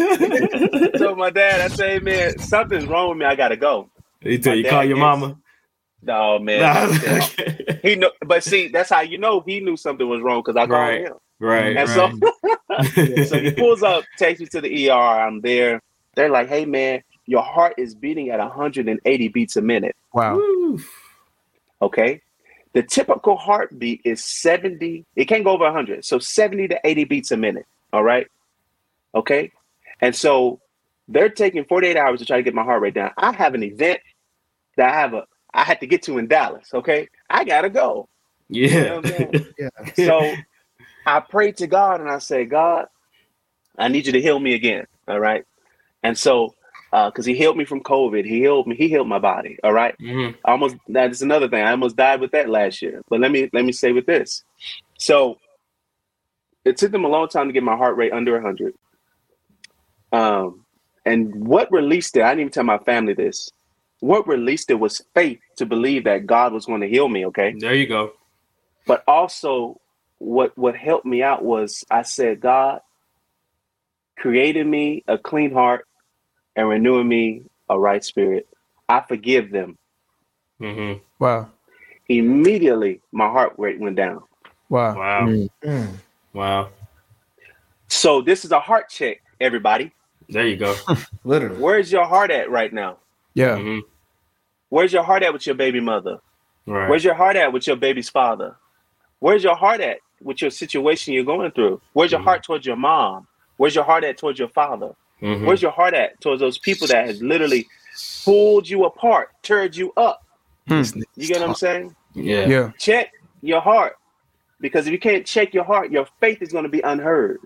Wrong. so my dad, I say, man, something's wrong with me. I gotta go. He tell you call your is- mama. No, man. Nah. he know, but see, that's how you know he knew something was wrong because I called Right. him. right. And right. So he pulls up, takes me to the ER. I'm there. They're like, "Hey, man, your heart is beating at 180 beats a minute." Wow. Woo. Okay. The typical heartbeat is 70. It can't go over 100. So 70 to 80 beats a minute. All right. Okay. And so they're taking 48 hours to try to get my heart rate down. I have an event that I have a I had to get to in Dallas. Okay. I gotta go. You know Yeah. what I'm? Yeah. so I prayed to God and I said, God, I need you to heal me again. All right. And so, because he healed me from COVID, he healed me, he healed my body. All right. Mhm. I almost that's another thing. I almost died with that last year. But let me let me say with this. So it took them a long time to get my heart rate under 100. Um, and what released it, I didn't even tell my family this. What released it was faith to believe that God was going to heal me. Okay There you go. but also what what helped me out was I said, God, created me a clean heart and renewing me a right spirit. I forgive them. hmm Wow. Immediately, my heart rate went down. Wow. Wow. Mm. Mm. Wow. So this is a heart check, everybody. There you go. Literally. Where's your heart at right now? Yeah. Mhm. Where's your heart at with your baby mother? Right. Where's your heart at with your baby's father? Where's your heart at with your situation you're going through? Where's your Mhm. heart towards your mom? Where's your heart at towards your father? Mhm. Where's your heart at towards those people that has literally pulled you apart, turned you up? Hmm. You get what I'm saying? Yeah. Yeah. Check your heart. Because if you can't check your heart, your faith is going to be unheard.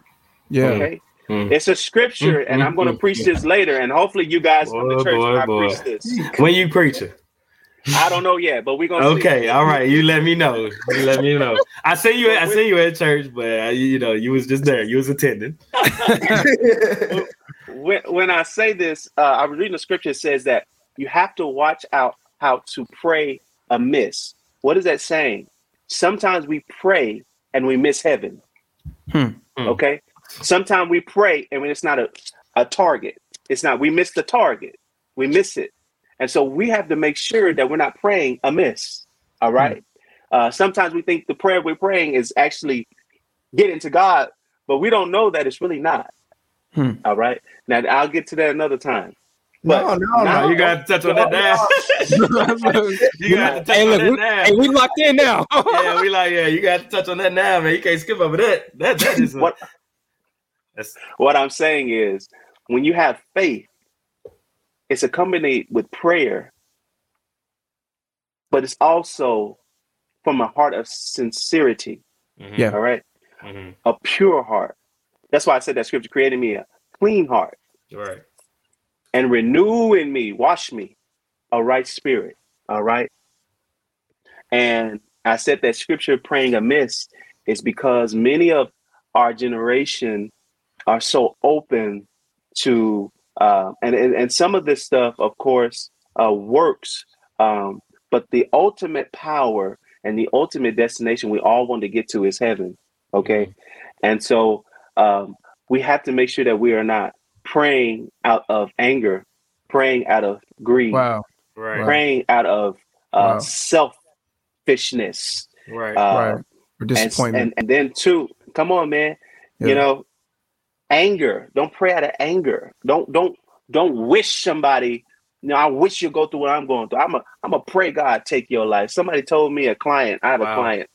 Yeah. Okay. Mm. It's a scripture, and I'm going to Mm, preach mm, this later, and hopefully you guys come Boy, to church boy, when I boy. preach this. When you preaching? I don't know yet, but we're gonna see. Okay, all right. You let me know. You let me know. I see you. I see you at church, but uh, you know you was just there. You was attending. when, when I say this, uh, I was reading the scripture it says that you have to watch out how to pray amiss. What is that saying? Sometimes we pray and we miss heaven. Hmm. Hmm. Okay. Sometimes we pray and when it's not a, a target, it's not, we miss the target. We miss it. And so we have to make sure that we're not praying amiss. All right. Uh, sometimes we think the prayer we're praying is actually getting to God, but we don't know that it's really not. Hmm. All right. Now I'll get to that another time. no, no, No, no. you got to touch on that now. you got to touch hey, on look, that we, now. hey, we locked in now. yeah, we like yeah. You got to touch on that now, man. You can't skip over that. That that is a, What That's, what I'm saying is when you have faith, it's accompanied with prayer, but it's also from a heart of sincerity. mhm, Yeah. All right. mhm, A pure heart. That's why I said that scripture created me a clean heart right. and renew in me, wash me a right spirit. All right. And I said that scripture praying amiss is because many of our generation are so open to, uh, and, and, and some of this stuff, of course, uh, works Um, but the ultimate power and the ultimate destination we all want to get to is heaven. Okay. And so um, we have to make sure that we are not praying out of anger, praying out of greed, Wow. Right. praying out of uh, Wow. selfishness. Right. Uh, right. Or and, disappointment. and, and then, too, come on, man. Yeah. You know, anger. Don't pray out of anger. Don't don't don't wish somebody. You know, I wish you go through what I'm going through. I'm a I'm a pray God take your life. Somebody told me a client. I have Wow. a client.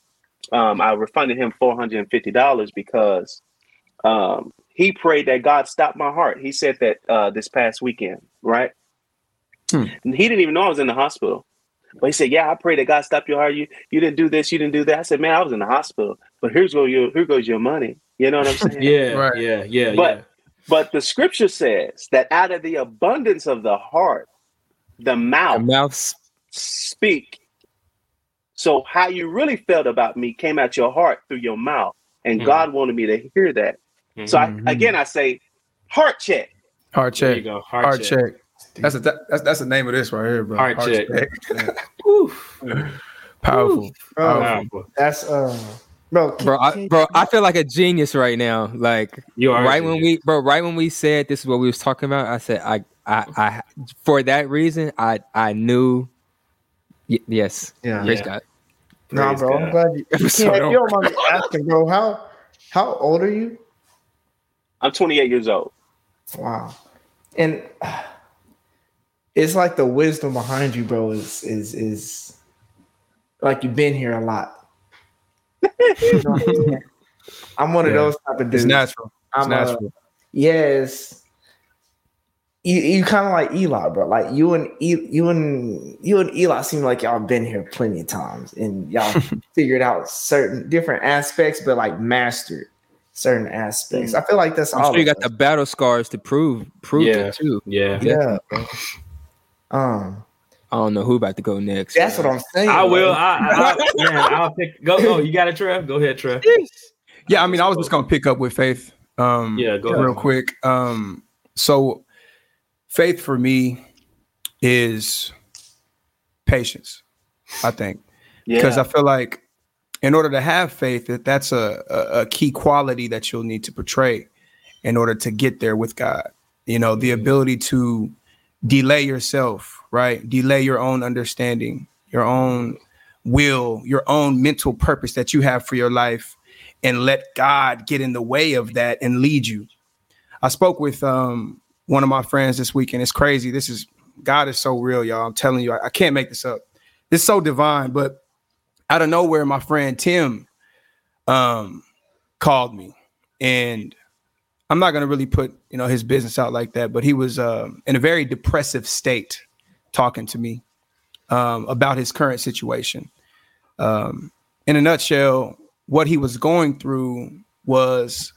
Um, I refunded him four hundred and fifty dollars because um, he prayed that God stopped my heart. He said that uh, this past weekend, right? Hmm. And he didn't even know I was in the hospital. But he said, "Yeah, I pray that God stopped your heart. You you didn't do this, you didn't do that." I said, "Man, I was in the hospital, but here's go your here goes your money." You know what I'm saying? Yeah. Right. Yeah. Yeah. But- But the scripture says that out of the abundance of the heart, the mouth, The mouth mouth speak. So how you really felt about me came out your heart through your mouth, and Mhm. God wanted me to hear that. yeah. So. I, again, I say, heart check. Hard there you go. Heart, Hard check. check. That's a that's that's the name of this right here, bro. Hard check. Powerful. Bro, Powerful. that's uh, bro, can- bro, I, bro, I feel like a genius right now. Like You are right when we, bro, right when we said this is what we was talking about, I said, I, I, I, for that reason, I, I knew. Y- yes, yeah. praise Yeah. God. Nah, Praise bro, I'm glad you. you Episode if you don't mind me asking, bro, how how old are you? I'm 28 years old. Wow, and uh, it's like the wisdom behind you, bro. Is is is like you've been here a lot. You know I'm? I'm one of Yeah. those type of It's dudes. natural. It's I'm natural. yes. You, you kind of like Eli, bro. Like you and E- you and you and Eli seem like y'all been here plenty of times, and y'all figured out certain different aspects, but like mastered certain aspects. I feel like that's I'm all. sure you of got the battle scars to prove, prove Yeah. it too. Yeah. yeah. bro. Um, I don't know who about to go next. that's what I'm saying. I will. I, I, I man, I'll pick. Go. Oh, you got it, Trev. Go ahead, Trev. Yeah, I mean, I was just gonna pick up with faith. Um, Yeah, go real ahead. quick. Um, so faith for me is patience. I think because Yeah. I feel like in order to have faith, that that's a, a a key quality that you'll need to portray in order to get there with God. You know, the ability to delay yourself, right? Delay your own understanding, your own will, your own mental purpose that you have for your life, and let God get in the way of that and lead you. I spoke with um, one of my friends this weekend. It's crazy. This is God is so real, y'all. I'm telling you, I, I can't make this up. It's so divine, but out of nowhere, my friend Tim um, called me, and I'm not gonna really put you know his business out like that, but he was um, in a very depressive state, talking to me um, about his current situation. Um, in a nutshell, what he was going through was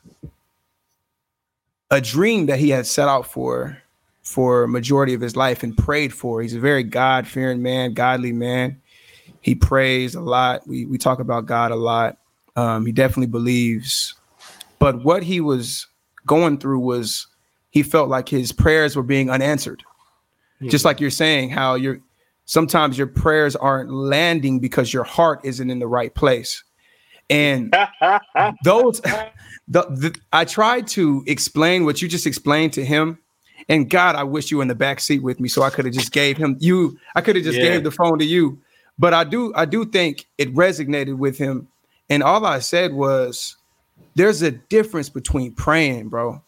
a dream that he had set out for for majority of his life and prayed for. He's a very God fearing man, godly man. He prays a lot. We we talk about God a lot. Um, he definitely believes, but what he was going through was he felt like his prayers were being unanswered. Just like you're saying, how you're sometimes your prayers aren't landing because your heart isn't in the right place. And those the, the I tried to explain what you just explained to him. And God, I wish you were in the back seat with me so I could have just gave him you. I could have just Yeah. gave the phone to you. But I do I do think it resonated with him. And all I said was there's a difference between praying, bro,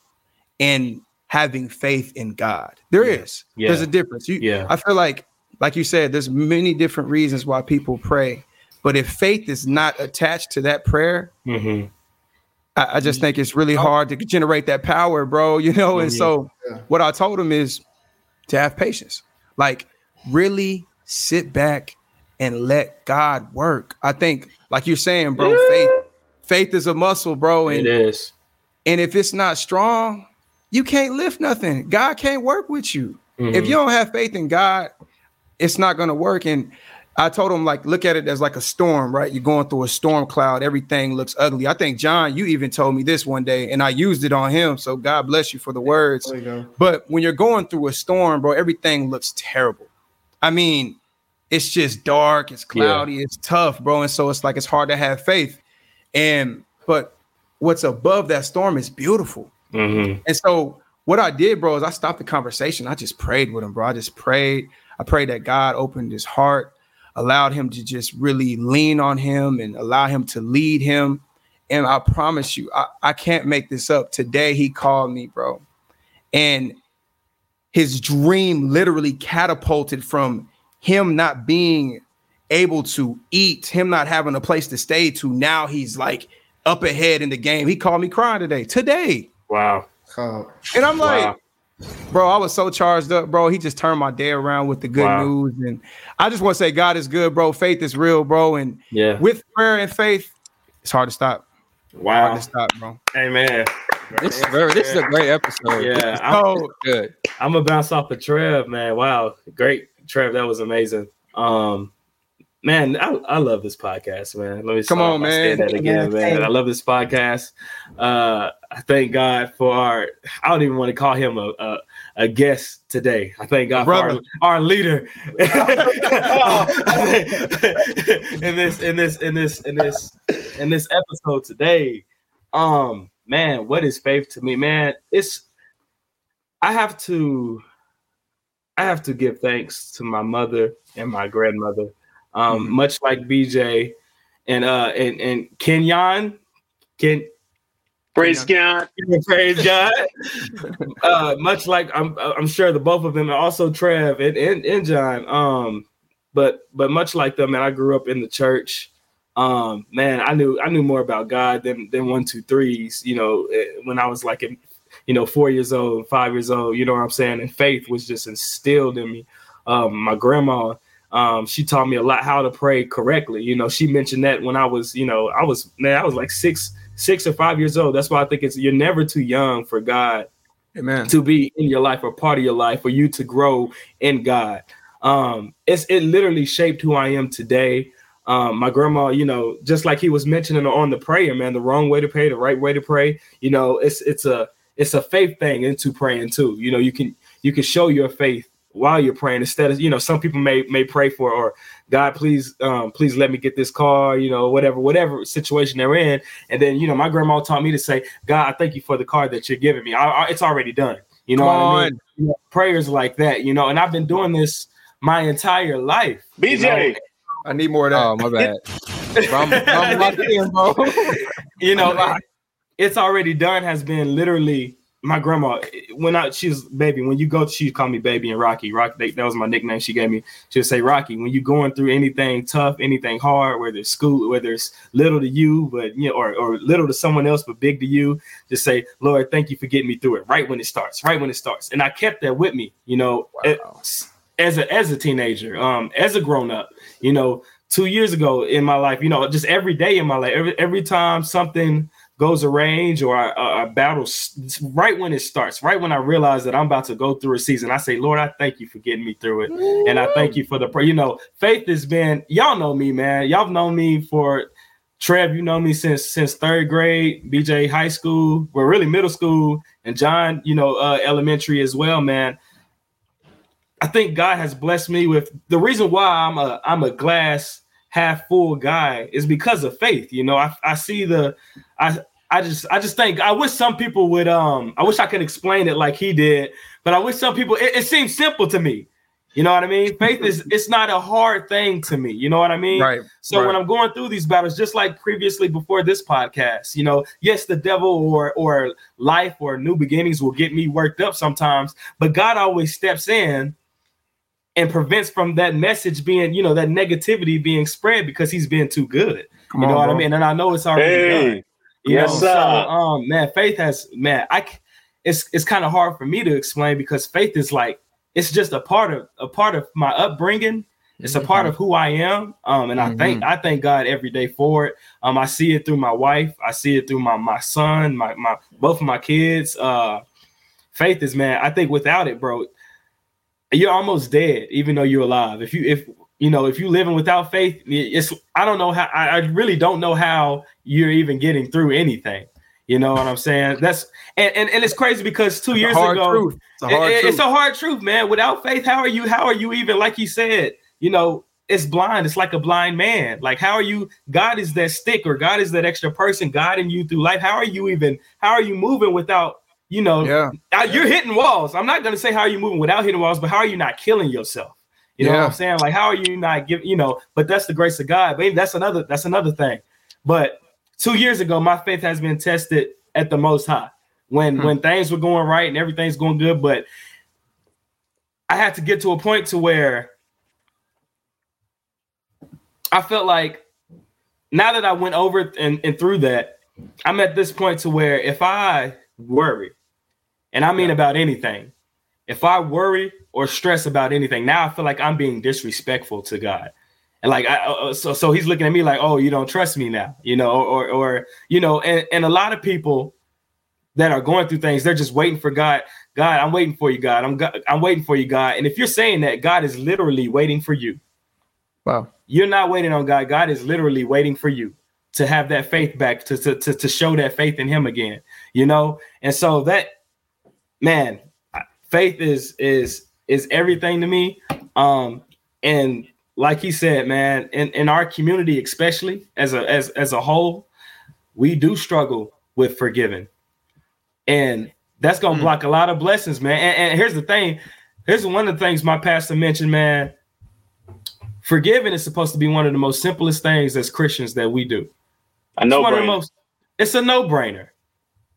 and having faith in God. There is. Yeah. There's a difference. You, Yeah. I feel like, like you said, there's many different reasons why people pray. But if faith is not attached to that prayer, Mm-hmm. I, I just think it's really hard to generate that power, bro. You know, and Mhm. so Yeah. what I told him is to have patience. Like really sit back and let God work. I think, like you're saying, bro, faith, faith is a muscle, bro. And is. and if it's not strong, you can't lift nothing. God can't work with you. If Mhm. you don't have faith in God, it's not going to work. And I told him, like, look at it as like a storm, right? You're going through a storm cloud. Everything looks ugly. I think, John, you even told me this one day, and I used it on him. So God bless you for the words. There you go. But when you're going through a storm, bro, everything looks terrible. I mean, it's just dark, it's cloudy, yeah. it's tough, bro. And so it's like it's hard to have faith. And but what's above that storm is beautiful. Mm-hmm. And so what I did, bro, is I stopped the conversation. I just prayed with him, bro. I just prayed. I prayed that God opened his heart, allowed him to just really lean on him and allow him to lead him. And I promise you, I, I can't make this up. Today he called me, bro. And his dream literally catapulted from him not being able to eat, him not having a place to stay to now he's like up ahead in the game. He called me crying today. Today. Wow. Oh. And I'm like, wow. bro, I was so charged up, bro. He just turned my day around with the good wow. news. And I just want to say, God is good, bro. Faith is real, bro. And yeah, with prayer and faith, it's hard to stop. Wow. Hard to stop, bro. Amen. This is very, this is a great episode. Yeah, I'm, good. I'm gonna bounce off of Trev, man. Wow, great, Trev. That was amazing. Um, man, I, I love this podcast, man. Let me come on, man. That again, man. I love this podcast. Uh, I thank God for our. I don't even want to call him a a, a guest today. I thank God Brother. for our, our leader in this in this in this in this in this episode today. Um, man, what is faith to me, man? It's I have to I have to give thanks to my mother and my grandmother um, mm-hmm. much like BJ and uh and and Kenyon. Ken Praise God. Praise God. uh, much like I'm I'm sure the both of them and also Trev and, and, and John. Um, but but much like them, man, I grew up in the church. Um, man, I knew I knew more about God than than one, two, threes, you know, eh, when I was like in, you know, four years old, five years old, you know what I'm saying? And faith was just instilled in me. Um, my grandma, um, she taught me a lot how to pray correctly. You know, she mentioned that when I was, you know, I was man, I was like six, six or five years old. That's why I think it's you're never too young for God Amen. to be in your life or part of your life for you to grow in God. Um, it's it literally shaped who I am today. Um, my grandma, you know, just like he was mentioning on the prayer, man, the wrong way to pray, the right way to pray. You know, it's it's a it's a faith thing into praying too. You know, you can you can show your faith while you're praying instead of you know some people may may pray for or god please um please let me get this car you know whatever whatever situation they're in. And then you know my grandma taught me to say god i thank you for the car that you're giving me. I, I, it's already done. You know Come what i mean? you know, prayers like that you know and i've been doing this my entire life bj you know? i need more of that. Oh my bad. I'm, I'm in, bro. you know it's already done has been literally my grandma when I she's baby when you go she call me baby and Rocky. Rocky that was my nickname she gave me. She would say Rocky when you going through anything tough anything hard whether it's school whether it's little to you but you know or, or little to someone else but big to you just say Lord thank you for getting me through it right when it starts right when it starts. And I kept that with me you know wow. as a as a teenager um as a grown up you know two years ago in my life you know just every day in my life every every time something goes a range or a, a, battle right when it starts, right when I realize that I'm about to go through a season, I say, Lord, I thank you for getting me through it. And I thank you for the prayer. You know, faith has been, y'all know me, man. Y'all known me for Trev, you know me since since third grade, BJ high school, well, really middle school, and John, you know, uh, elementary as well, man. I think God has blessed me with the reason why I'm a I'm a glass half full guy is because of faith. You know, I, I see the I I just I just think I wish some people would um I wish I could explain it like he did, but I wish some people it, it seems simple to me. You know what I mean? Faith is it's not a hard thing to me. You know what I mean? Right. So right. when I'm going through these battles, just like previously before this podcast, you know, yes, the devil or or life or new beginnings will get me worked up sometimes, but God always steps in and prevents from that message being, you know, that negativity being spread because he's been too good. Come you know on, what bro. I mean? And I know it's already hey, done. You yes, know, so um, man, faith has man, I it's it's kind of hard for me to explain because faith is like it's just a part of a part of my upbringing. It's a part mm-hmm. of who I am, um, and mm-hmm. I thank I thank God every day for it. Um, I see it through my wife, I see it through my my son, my my both of my kids. Uh, faith is man. I think without it, bro, you're almost dead, even though you're alive. If you if you know if you living without faith, it's I don't know how I, I really don't know how you're even getting through anything. You know what I'm saying? That's and, and, and it's crazy because two it's years ago, it's a, hard it, truth. it's a hard truth, man. Without faith, how are you? How are you even like you said? You know, it's blind. It's like a blind man. Like, how are you? God is that stick, or God is that extra person guiding you through life. How are you even? How are you moving without? You know, Yeah. you're hitting walls. I'm not gonna say how are you moving without hitting walls, but how are you not killing yourself? You know what I'm saying? Like, how are you not giving? You know, but that's the grace of God. But that's another. That's another thing. But two years ago, my faith has been tested at the most high when Hmm. when things were going right and everything's going good, but I had to get to a point to where I felt like now that I went over and, and through that, I'm at this point to where if I worry, and I mean about anything, if I worry or stress about anything, now I feel like I'm being disrespectful to God. And like, I, uh, so, so he's looking at me like, oh, you don't trust me now, you know, or, or, you know, and, and a lot of people that are going through things, they're just waiting for God. God, I'm waiting for you, God. I'm, God, I'm waiting for you, God. And if you're saying that, God is literally waiting for you. Wow. You're not waiting on God. God is literally waiting for you to have that faith back, to, to, to, to show that faith in Him again, you know? And so that, man, faith is is is everything to me. Um, and like he said, man, in, in our community, especially as a as as a whole, we do struggle with forgiving. And that's gonna Hmm. block a lot of blessings, man. And, and here's the thing: here's one of the things my pastor mentioned, man. Forgiving is supposed to be one of the most simplest things as Christians that we do. I It's know, one of the most. It's a no brainer.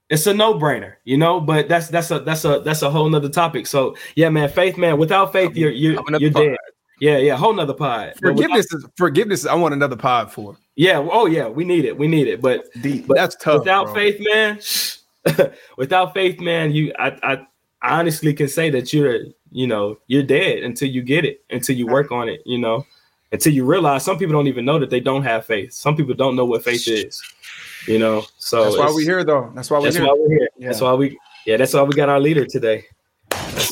It's a no brainer, you know. But that's that's a that's a that's a whole nother topic. So yeah, man, faith, man. Without faith, you're you're, you're pod. dead. Yeah, yeah, whole nother pod. But without- Forgiveness is forgiveness. I want another pod for. yeah, oh yeah, we need it. We need it. But Deep. But That's tough. without bro. faith, man, without faith, man, you I, I I honestly can say that you're you know you're dead until you get it, until you work on it, you know, until you realize some people don't even know that they don't have faith. Some people don't know what faith is, you know. So That's why we're here, though. That's why we're That's here. why we're here. Yeah. That's why we yeah, that's why we got our leader today.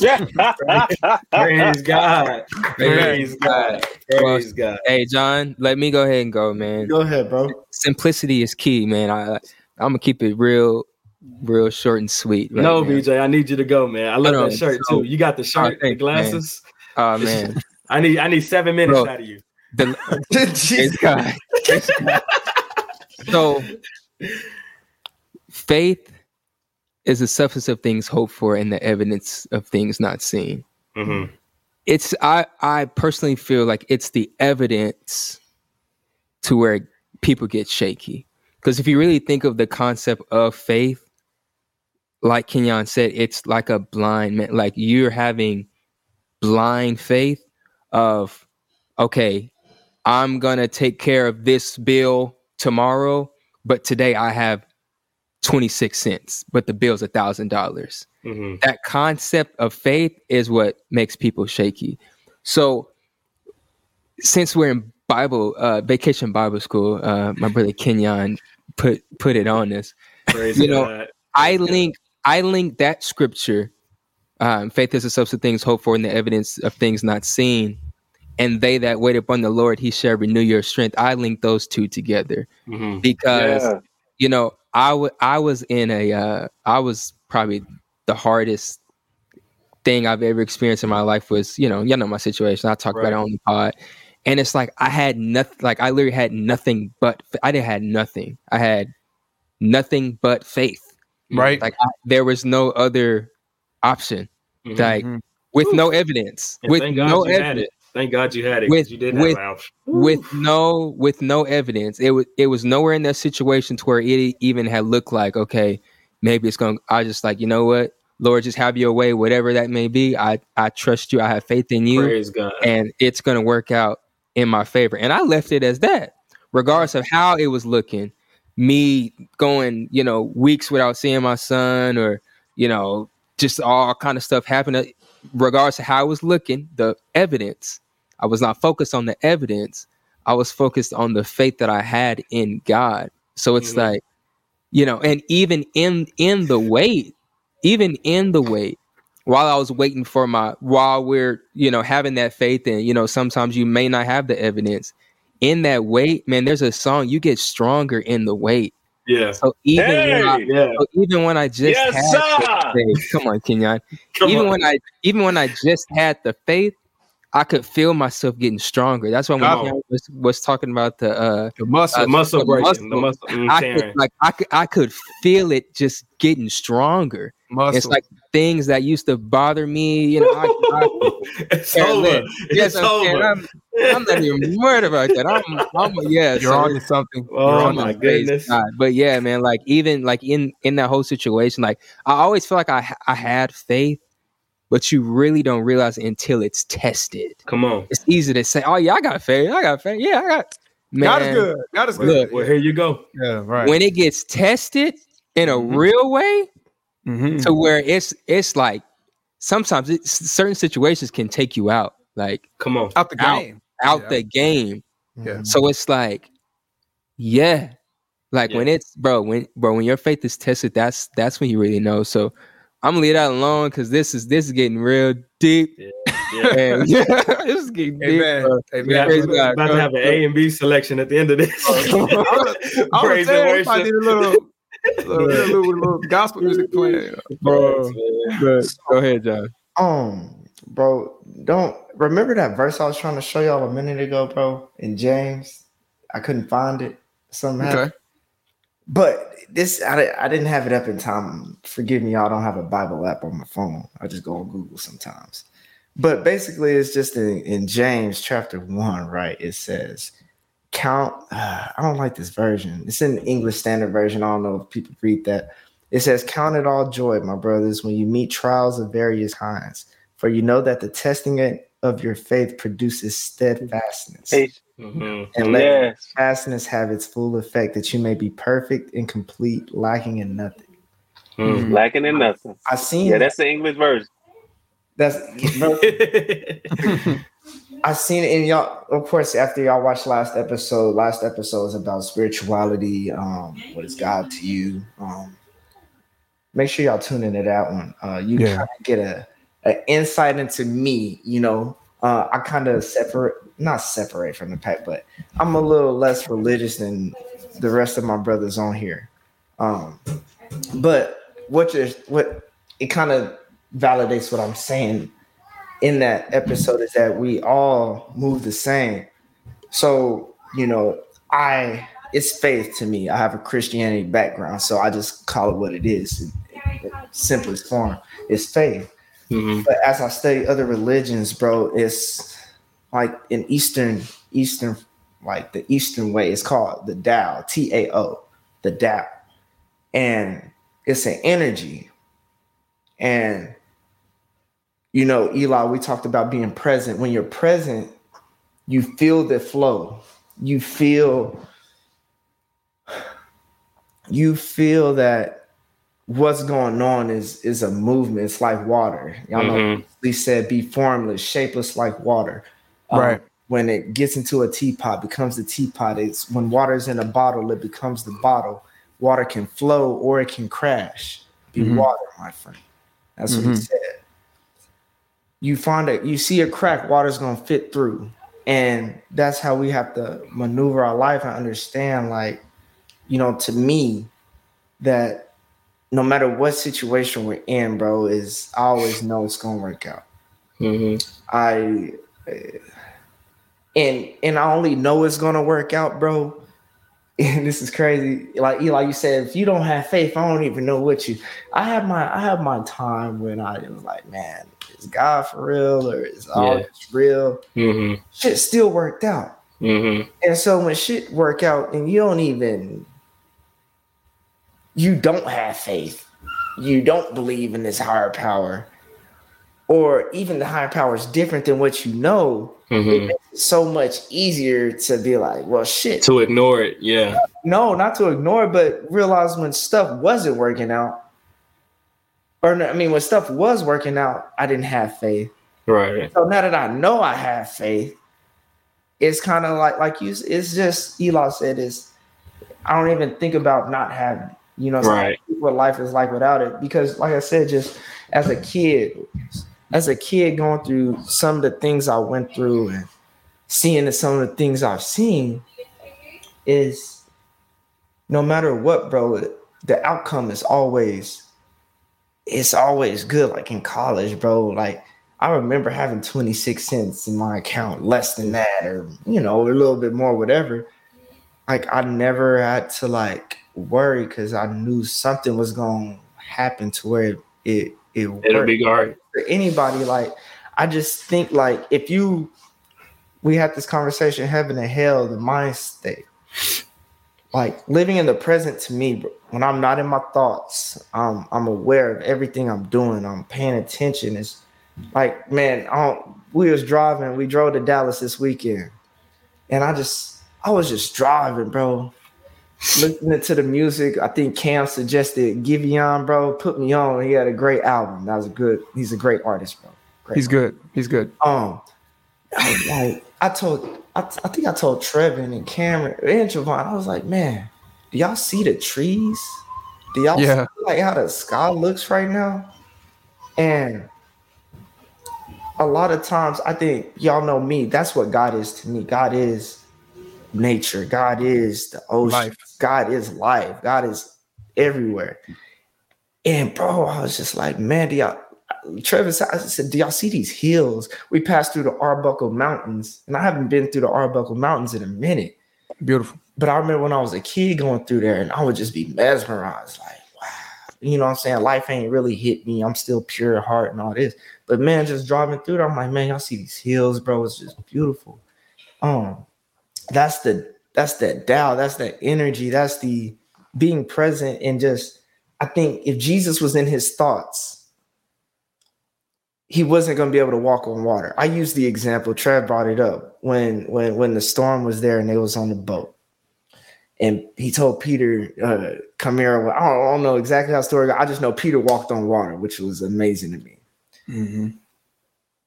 Yeah. Praise God. Praise God. Praise God. Hey, John, let me go ahead and go, man. Go ahead, bro. Simplicity is key, man. I I'm gonna keep it real, real short and sweet. Right no, now. BJ, I need you to go, man. I love No, no, that shirt so- too. You got the shirt, the thanks, man. glasses. Oh man, I need I need seven minutes Bro. out of you. the, Jesus. Praise God. God. so faith is the substance of things hoped for and the evidence of things not seen. Mm-hmm. It's I I personally feel like it's the evidence to where people get shaky. Because if you really think of the concept of faith, like Kenyon said, it's like a blind man, like you're having blind faith of okay, I'm gonna take care of this bill tomorrow, but today I have 26 cents, but the bill's a thousand dollars. Mm-hmm. That concept of faith is what makes people shaky. So since we're in Bible uh vacation Bible school, uh my brother Kenyon put put it on us. Praise You know, God. I link I link that scripture, um, faith is the substance of things hoped for and the evidence of things not seen. And they that wait upon the Lord, he shall renew your strength. I link those two together Mhm. because Yeah. you know, I I was in a uh I was probably the hardest thing I've ever experienced in my life was, you know, you know my situation. I talk about Right. it on the pod. And it's like I had nothing like I literally had nothing but I didn't had nothing. I had nothing but faith. Right. Like I, there was no other option. Mhm. Like Mhm. with no evidence. And with no evidence. Thank God you had it With- you did with- have with no with no evidence. It was it was nowhere in that situation to where it even had looked like okay maybe it's gonna i just like you know what? Lord just have your way whatever that may be. I i trust you. I have faith in you Praise God. and it's gonna work out in my favor. And i left it as that regardless of how it was looking. Me going you know weeks without seeing my son or you know just all kind of stuff happening uh, regardless of how it was looking the evidence i was not focused on the evidence i was focused on the faith that i had in god so it's Mhm. like you know and even in in the wait even in the wait while i was waiting for my while we're you know having that faith and you know sometimes you may not have the evidence in that wait man there's a song you get stronger in the wait yeah. so even when I, Yeah. so even when i just Yes, had the faith, come on kenyon Come even on. when I even when I just had the faith, I could feel myself getting stronger. That's why when Come on. Cam was, was talking about the uh The muscle. The muscle the breaking, the muscle. muscle mm, I tearing. could like I could I could feel it just getting stronger. muscle. It's like things that used to bother me, you know. I, I, it's over. less. yes, It's I'm, over. I'm, I'm not even worried about that. I'm, I'm yeah. you're so on to something. Oh You're on my goodness. God. But yeah, man, like even like in in that whole situation, like I always feel like I I had faith, but you really don't realize it until it's tested. Come on. It's easy to say, "Oh yeah, I got faith. I got faith. Yeah, I got." Man, God is good. God is good. Look, Well, here you go. yeah, right. when it gets tested in a Mhm. real way, Mhm. to where it's it's like sometimes it's, certain situations can take you out, like Come on. Out the out. game. out Yeah. the game. Yeah. So it's like, yeah, like Yeah. when it's bro, when bro, when your faith is tested, that's that's when you really know. So I'm gonna leave that alone because this is this is getting real deep. Yeah. And this is getting deep. Amen. bro. We Amen. have, Praise we're God. about to have an A and B selection at the end of this. I was Praise and saying, I worship. did a little, little, little, little gospel music playing. bro. But go ahead, John. Um, bro, don't remember that verse I was trying to show y'all a minute ago, bro, in James. I couldn't find it. Something happened. Okay. But this, I, I didn't have it up in time. Forgive me, y'all don't have a Bible app on my phone. I just go on Google sometimes. But basically, it's just in, in James chapter one, right? It says, Count, uh, I don't like this version. It's in the English Standard Version. I don't know if people read that. It says, Count it all joy, my brothers, when you meet trials of various kinds, for you know that the testing of your faith produces steadfastness. Hey, Mhm. And let yes. fastness have its full effect, that you may be perfect and complete, lacking in nothing. Mhm. Lacking in nothing. I seen Yeah, that. that's the English version. That's I seen it in y'all. Of course, after y'all watched last episode, last episode is about spirituality. Um, what is God to you? Um, make sure y'all tune into that one. Uh, you Yeah. kind of get a, a insight into me. You know, uh, I kind of separate, not separate from the pack, but I'm a little less religious than the rest of my brothers on here. Um, but what you're, what it kind of validates what I'm saying in that episode is that we all move the same. So, you know, I it's faith to me. I have a Christianity background, so I just call it what it is. In, in simplest form, it's faith. Mhm. But as I study other religions, bro, it's like in Eastern Eastern like the Eastern way. It's called the Tao, T A O, the Tao, and it's an energy. And you know, Eli, we talked about being present. When you're present, you feel the flow. You feel you feel that what's going on is is a movement. It's like water. Y'all know Mhm. we said be formless, shapeless like water. Um, Right. when it gets into a teapot, becomes the teapot. It's when water's in a bottle, it becomes the bottle. Water can flow or it can crash. Be Mhm. water, my friend. That's what he Mhm. said. You find it, you see a crack, water's gonna fit through. And that's how we have to maneuver our life and understand, like, you know, to me, that no matter what situation we're in, bro, is I always know it's gonna work out. Mhm. I uh, and and I only know it's gonna work out, bro. And this is crazy. Like Eli, you said, if you don't have faith, I don't even know what you. I have my I have my time when I was like, man, is God for real or is all Yeah. this real? Mhm. Shit still worked out. Mhm. And so when shit work out and you don't even you don't have faith, you don't believe in this higher power, or even the higher power is different than what you know, it Mhm. makes it so much easier to be like, well shit. To ignore it, yeah. No, not to ignore, it, but realize when stuff wasn't working out. Or I mean when stuff was working out, I didn't have faith. Right. So now that I know I have faith, it's kind of like like you. It's just Eli said is I don't even think about not having. it. You know, Right. what life is like without it. Because like I said, just as a kid, as a kid going through some of the things I went through and seeing some of the things I've seen, is no matter what, bro, the outcome is always it's always good. Like in college, bro, like I remember having 26 cents in my account, less than that, or you know, a little bit more, whatever. Like I never had to like worry because I knew something was gonna happen to where it it, it It'll worked be guard. for anybody. Like, I just think like if you we had this conversation, heaven and hell, the mind state. Like living in the present to me, when I'm not in my thoughts, I'm I'm aware of everything I'm doing. I'm paying attention. It's like, man, we was driving, we drove to Dallas this weekend, and I just I was just driving, bro. Listening to the music, I think Cam suggested Giveon, bro. Put me on. He had a great album. That was a good. He's a great artist, bro. Great He's good. He's good. um, I like I told, I, I think I told Trevin and Cameron and Javon, I was like, man, do y'all see the trees? Do y'all Yeah. see like how the sky looks right now? And a lot of times, I think y'all know me. That's what God is to me. God is nature. God is the ocean. Life. God is life. God is everywhere. And bro, I was just like, man, do y'all Trevor said, I said, Do y'all see these hills? We passed through the Arbuckle Mountains, and I haven't been through the Arbuckle Mountains in a minute. Beautiful. But I remember when I was a kid going through there, and I would just be mesmerized, like, wow. You know what I'm saying? Life ain't really hit me. I'm still pure heart and all this. But man, just driving through there, I'm like, man, y'all see these hills, bro. It's just beautiful. Um, that's the that's that Tao, that's that energy, that's the being present and just I think if Jesus was in his thoughts, he wasn't going to be able to walk on water. I use the example. Trev brought it up when when when the storm was there and they was on the boat, and he told Peter, uh, "Come here." I don't, I don't know exactly how the story. Goes. I just know Peter walked on water, which was amazing to me. Mm-hmm.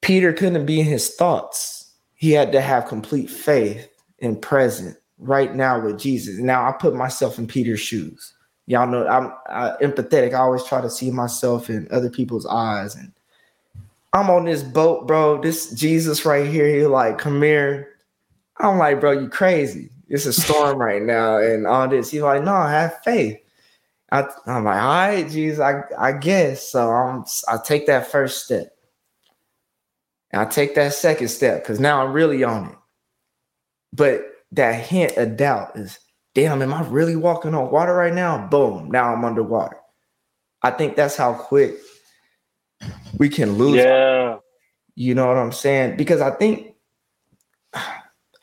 Peter couldn't be in his thoughts. He had to have complete faith and present right now with Jesus. Now I put myself in Peter's shoes. Y'all know I'm uh, empathetic. I always try to see myself in other people's eyes and I'm on this boat, bro. This Jesus right here, he like, come here. I'm like, bro, you crazy. It's a storm right now, and all this. He's like, no, have faith. I, I'm like, all right, Jesus, I, I guess. So I'm I take that first step. And I take that second step because now I'm really on it. But that hint of doubt is, damn, am I really walking on water right now? Boom, now I'm underwater. I think that's how quick we can lose Yeah. you know what I'm saying? Because I think,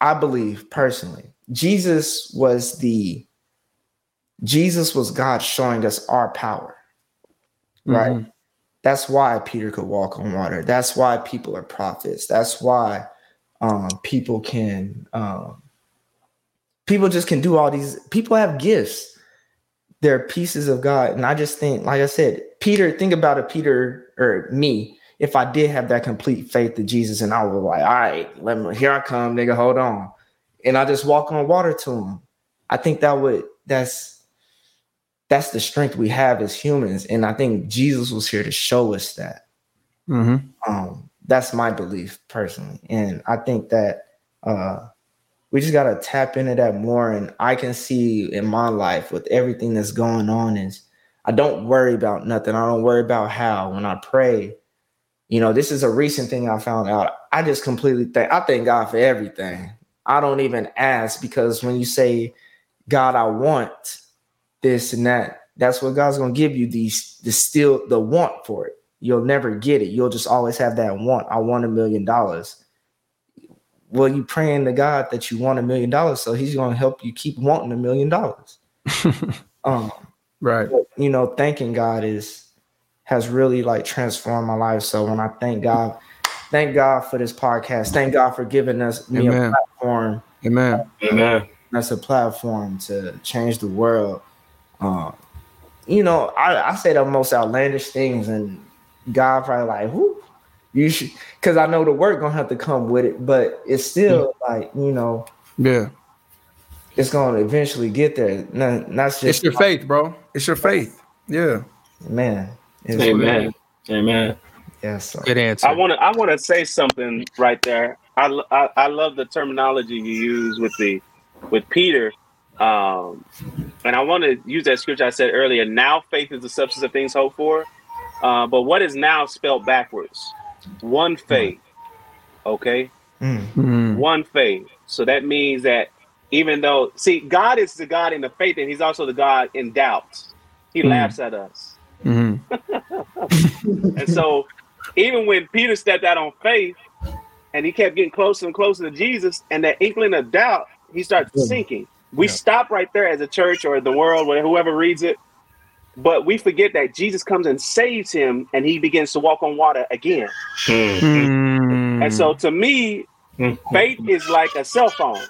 I believe personally, Jesus was the, Jesus was God showing us our power, right? Mm-hmm. That's why Peter could walk on water. That's why people are prophets. That's why um, people can, um, people just can do all these. People have gifts. They're pieces of God, and I just think, like I said, Peter. Think about it, Peter or me. If I did have that complete faith to Jesus, and I was like, all right, let me here I come, nigga, hold on, and I just walk on water to him. I think that would that's that's the strength we have as humans, and I think Jesus was here to show us that. Mm-hmm. Um, that's my belief personally, and I think that uh, we just gotta tap into that more. And I can see in my life with everything that's going on is I don't worry about nothing. I don't worry about how. When I pray, you know, this is a recent thing I found out. I just completely thank I thank God for everything. I don't even ask because when you say, God, I want this and that, that's what God's gonna give you these the still the want for it. You'll never get it. You'll just always have that want. I want a million dollars. Well, you praying to God that you want a million dollars, so He's gonna help you keep wanting a million dollars. Um, Right. but, you know, thanking God is has really like transformed my life. So when I thank God, thank God for this podcast. Thank God for giving us me a platform. Amen. Amen. That's a platform to change the world. Um, you know, I, I say the most outlandish things, and God probably like, who you should, because I know the work gonna have to come with it, but it's still like, you know, Yeah. it's gonna eventually get there. No, that's It's just your faith, bro. It's your faith. Yeah. man. It's Amen. Amen. Yeah, so Good answer. I want to. I want to say something right there. I, I, I love the terminology you use with the with Peter, um, and I want to use that scripture I said earlier. Now faith is the substance of things hoped for, uh, but what is now spelled backwards? one faith. Okay, Mm. Mm. one faith. So that means that even though, see, God is the God in the faith, and He's also the God in doubts. He Hmm. laughs at us. Mhm. And so, even when Peter stepped out on faith and he kept getting closer and closer to Jesus, and that inkling of doubt, he starts sinking. We Yeah. stop right there as a church or the world, or whoever reads it, but we forget that Jesus comes and saves him, and he begins to walk on water again. Mm. Mm. And so, to me, Mm. faith is like a cell phone.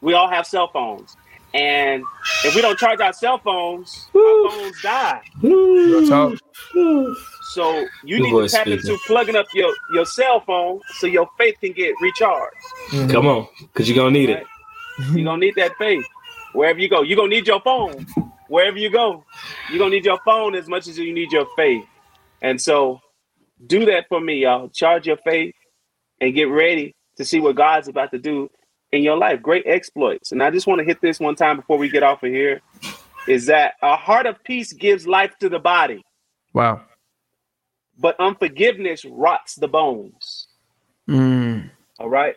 We all have cell phones. And if we don't charge our cell phones, our phones die. Real talk. So you Good need to tap into plugging up your, your cell phone so your faith can get recharged. Come on, because you're gonna need it. You're gonna need that faith wherever you go. You're gonna need your phone wherever you go. You're gonna need your phone as much as you need your faith. And so do that for me, y'all. Charge your faith and get ready to see what God's about to do in your life. Great exploits. And I just want to hit this one time before we get off of here. Is that a heart of peace gives life to the body, Wow. but unforgiveness rots the bones. Mm. All right.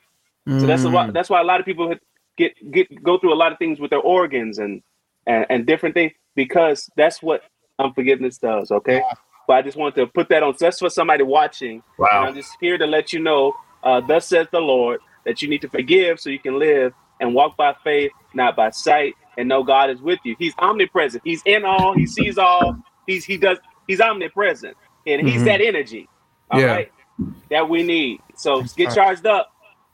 So that's a Mm. lot. That's why a lot of people get get go through a lot of things with their organs and and, and different things because that's what unforgiveness does. Okay, but I just want to put that on. So that's for somebody watching. And I'm just here to let you know. Uh, thus says the Lord that you need to forgive so you can live and walk by faith, not by sight, and know God is with you. He's omnipresent. He's in all. He sees all. He's he does. He's omnipresent, and he's Mhm. that energy. All right, Yeah. that we need. So get charged up.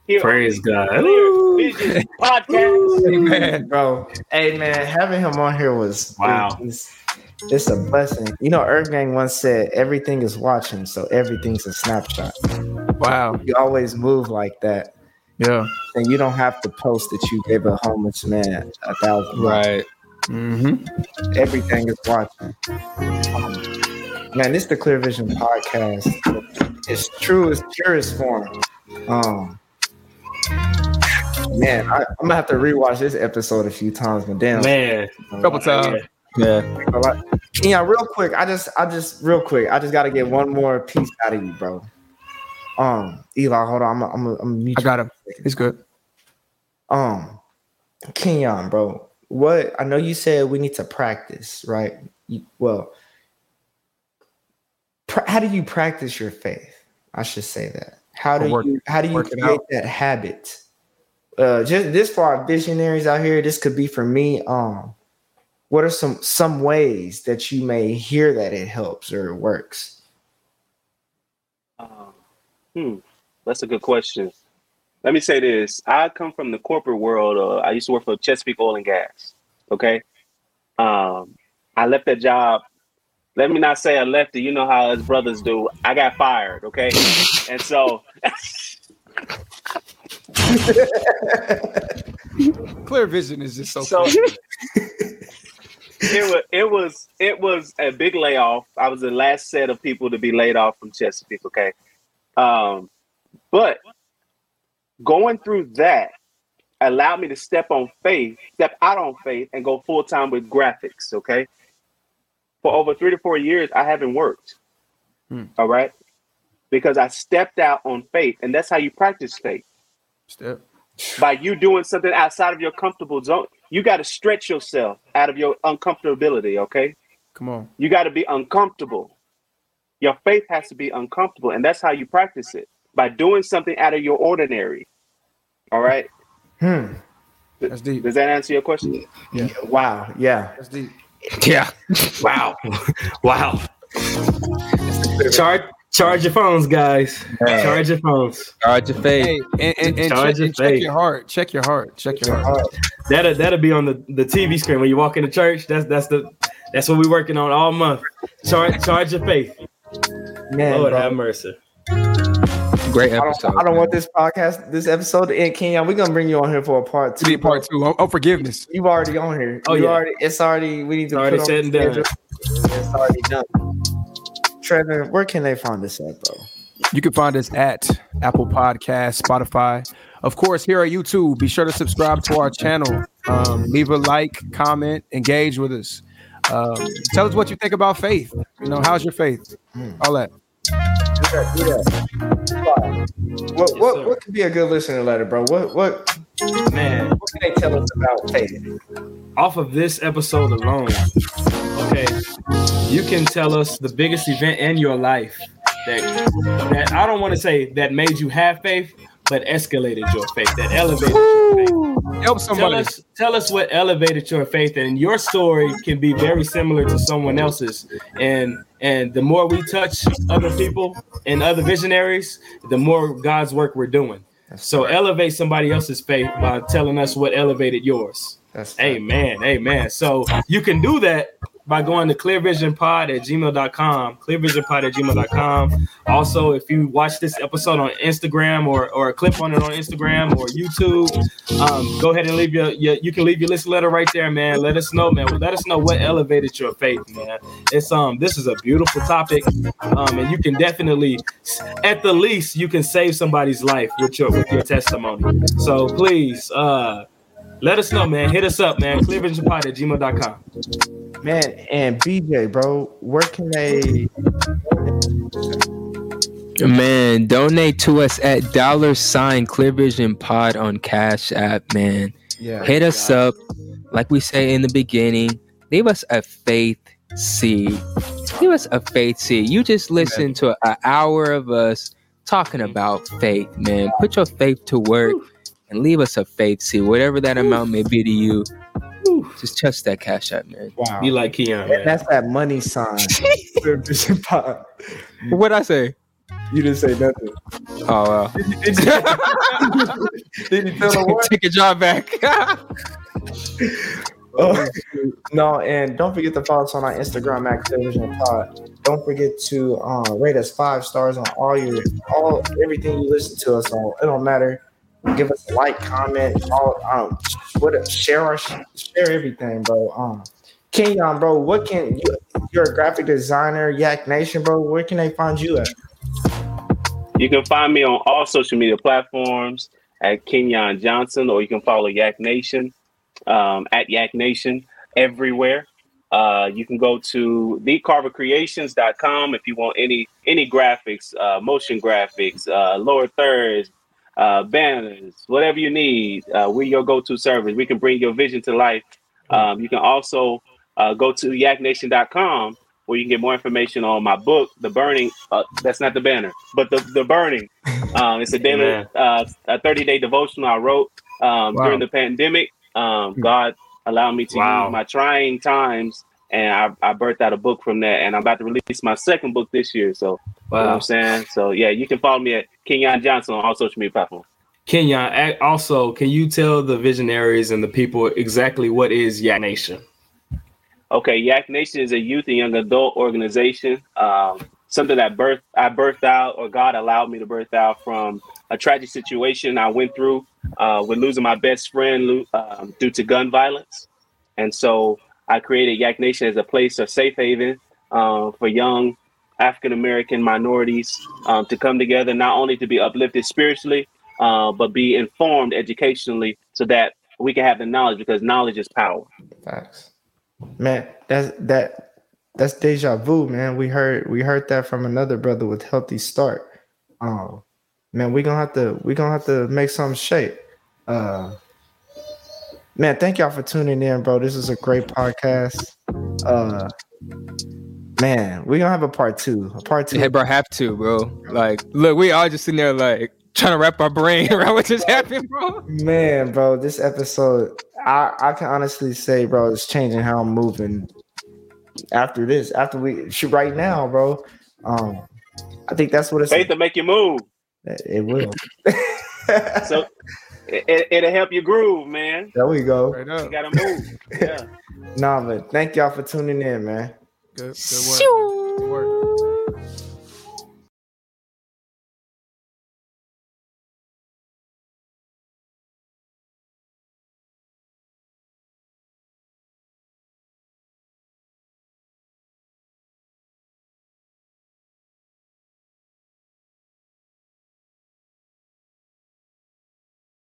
Here, Praise God. Clear Vision Podcast. Amen. bro. Hey man, having him on here was Wow. It's, it's a blessing. You know, Earth Gang once said everything is watching, so everything's a snapshot. Wow. You always move like that, Yeah. and you don't have to post that you gave a homeless man a thousand. Right. Mm-hmm. Everything is watching. Man, this is the Clear Vision podcast. It's true, it's purest form. Um, man, I, I'm gonna have to rewatch this episode a few times, but damn, Man. A couple times. Yeah. a. Yeah, real quick. I just, I just, real quick. I just got to get one more piece out of you, bro. Um, Eli, hold on. I'm, I'm, I'm, I'm mute I got him. He's good. Um, Kenyon, bro. What I know you said we need to practice, right? You, well, pra- how do you practice your faith? I should say that. How do Work- you, how do you work create that habit? Uh, just this for our visionaries out here. This could be for me. Um, what are some some ways that you may hear that it helps or it works? Um, hmm, that's a good question. Let me say this: I come from the corporate world. Uh, I used to work for Chesapeake Oil and Gas. Okay, um, I left that job. Let me not say I left it. You know how us brothers do. I got fired. Okay, and so Clear vision is just so. So- it was it was it was a big layoff. I was the last set of people to be laid off from Chesapeake. Okay, um, but going through that allowed me to step on faith, step out on faith, and go full time with graphics. Okay, for over three to four years, I haven't worked. Hmm. All right, because I stepped out on faith, and that's how you practice faith Step. by you doing something outside of your comfortable zone. You got to stretch yourself out of your uncomfortability, okay? Come on. You got to be uncomfortable. Your faith has to be uncomfortable, and that's how you practice it by doing something out of your ordinary. All right? Hmm. That's deep. Does that answer your question? Yeah. Wow. Yeah. That's deep. Yeah. Wow. wow. Charge charge your phones, guys. Charge your phones. Charge your faith. Hey, and, and, and Charge check, your and check your heart. Check your heart. Check your heart. That'll that'll be on the, the TV screen when you walk into church. That's that's the that's what we're working on all month. Charge charge your faith. Man, Lord bro. have mercy. Great I don't, I don't want this podcast, this episode to end. Kenyon, we're gonna bring you on here for a part To two. be part two. Oh, oh, forgiveness. You already on here. Oh, You yeah. already. It's already. We need to It's already put on said and the done. It's already done. Trevor, where can they find this at, bro? You can find us at Apple Podcast, Spotify. Of course, here at YouTube, be sure to subscribe to our channel. Um, leave a like, comment, engage with us. Um, tell us what you think about faith. You know, how's your faith? All that. That. Do that. What Yes, what sir. what could be a good listener letter, bro? What what Man, what can they tell us about faith? off of this episode alone, okay, you can tell us the biggest event in your life that that I don't want to say that made you have faith, but escalated your faith, that elevated your faith. Help Tell somebody. us, tell us what elevated your faith, and your story can be very similar to someone else's. And and the more we touch other people and other visionaries, the more God's work we're doing. So elevate somebody else's faith by telling us what elevated yours. That's Amen. Amen. So you can do that by going to clearvisionpod at gmail.com. Clearvisionpod at gmail.com. Also, if you watch this episode on Instagram or, or a clip on it on Instagram or YouTube, um, go ahead and leave your, your you can leave your list letter right there, man. Let us know, man. Let us know what elevated your faith, man. It's um this is a beautiful topic. Um, and you can definitely at the least you can save somebody's life with your with your testimony. So please uh let us know, man. Hit us up, man. Clearvisionpod at gmail.com. man. And BJ, bro, where can they? Man, donate to us at dollar sign Clear Vision Pod on Cash App, man. Yeah, Hit us up, like we say in the beginning. Leave us a faith seed. Leave us a faith seed. You just listen to an hour of us talking about faith, man. Put your faith to work and leave us a faith seed, whatever that amount may be to you. Just touch that cash app, man. wow. Be like Keon, man. that's that money sign. Pod. What'd I say? you didn't say nothing. Oh, well. Did you feel the word? Take a job back. Oh, no, and don't forget to follow us on our Instagram at Clear Vision Pod. Don't forget to uh, rate us five stars on all your all everything you listen to us on. It don't matter. Give us a like, comment, all um, what share our share everything, bro. Um, Kenyon, bro, what can you? You're a graphic designer, Yak Nation, bro. Where can they find you at? You can find me on all social media platforms at Kenyon Johnson, or you can follow Yak Nation um, at Yak Nation everywhere. Uh, you can go to thecarvercreations.com if you want any any graphics, uh, motion graphics, uh, lower thirds, uh, banners, whatever you need. Uh, we're your go-to service. We can bring your vision to life. Um, you can also uh, go to yaknation.com where you can get more information on my book, The Burning. Uh, that's not the banner, but the the Burning. Um, it's a daily, uh, a 30 day devotional I wrote um, Wow. during the pandemic. Um, God allowed me to Wow. use my trying times, and I, I birthed out a book from that. And I'm about to release my second book this year. So, you know what I'm saying? So, yeah, you can follow me at Kenyon Johnson on all social media platforms. Kenyon, also, can you tell the visionaries and the people exactly what is Yak Nation? Okay, Yak Nation is a youth and young adult organization. Um, something that birth I birthed out, or God allowed me to birth out from a tragic situation I went through uh, with losing my best friend um, due to gun violence, and so I created Yak Nation as a place of safe haven uh, for young African American minorities um, to come together, not only to be uplifted spiritually, uh, but be informed educationally, so that we can have the knowledge because knowledge is power. Facts. Man, that's that that's deja vu, man. We heard we heard that from another brother with healthy start. Um man, we gonna have to we gonna have to make some shape. Uh man, thank y'all for tuning in, bro. This is a great podcast. Uh man, we gonna have a part two. A part two. Hey, bro, have to, bro. Like, look, we all just sitting there, like, trying to wrap our brain around what just happened, bro. Man, bro, this episode, I, I can honestly say, bro, it's changing how I'm moving after this. After we shoot right now, bro. Um, I think that's what it's. Faith to make you move. It will. So it, it, will help you groove, man. there we go. Straight You gotta move. Yeah. Nah, but thank y'all for tuning in, man. Good, good work. Good work.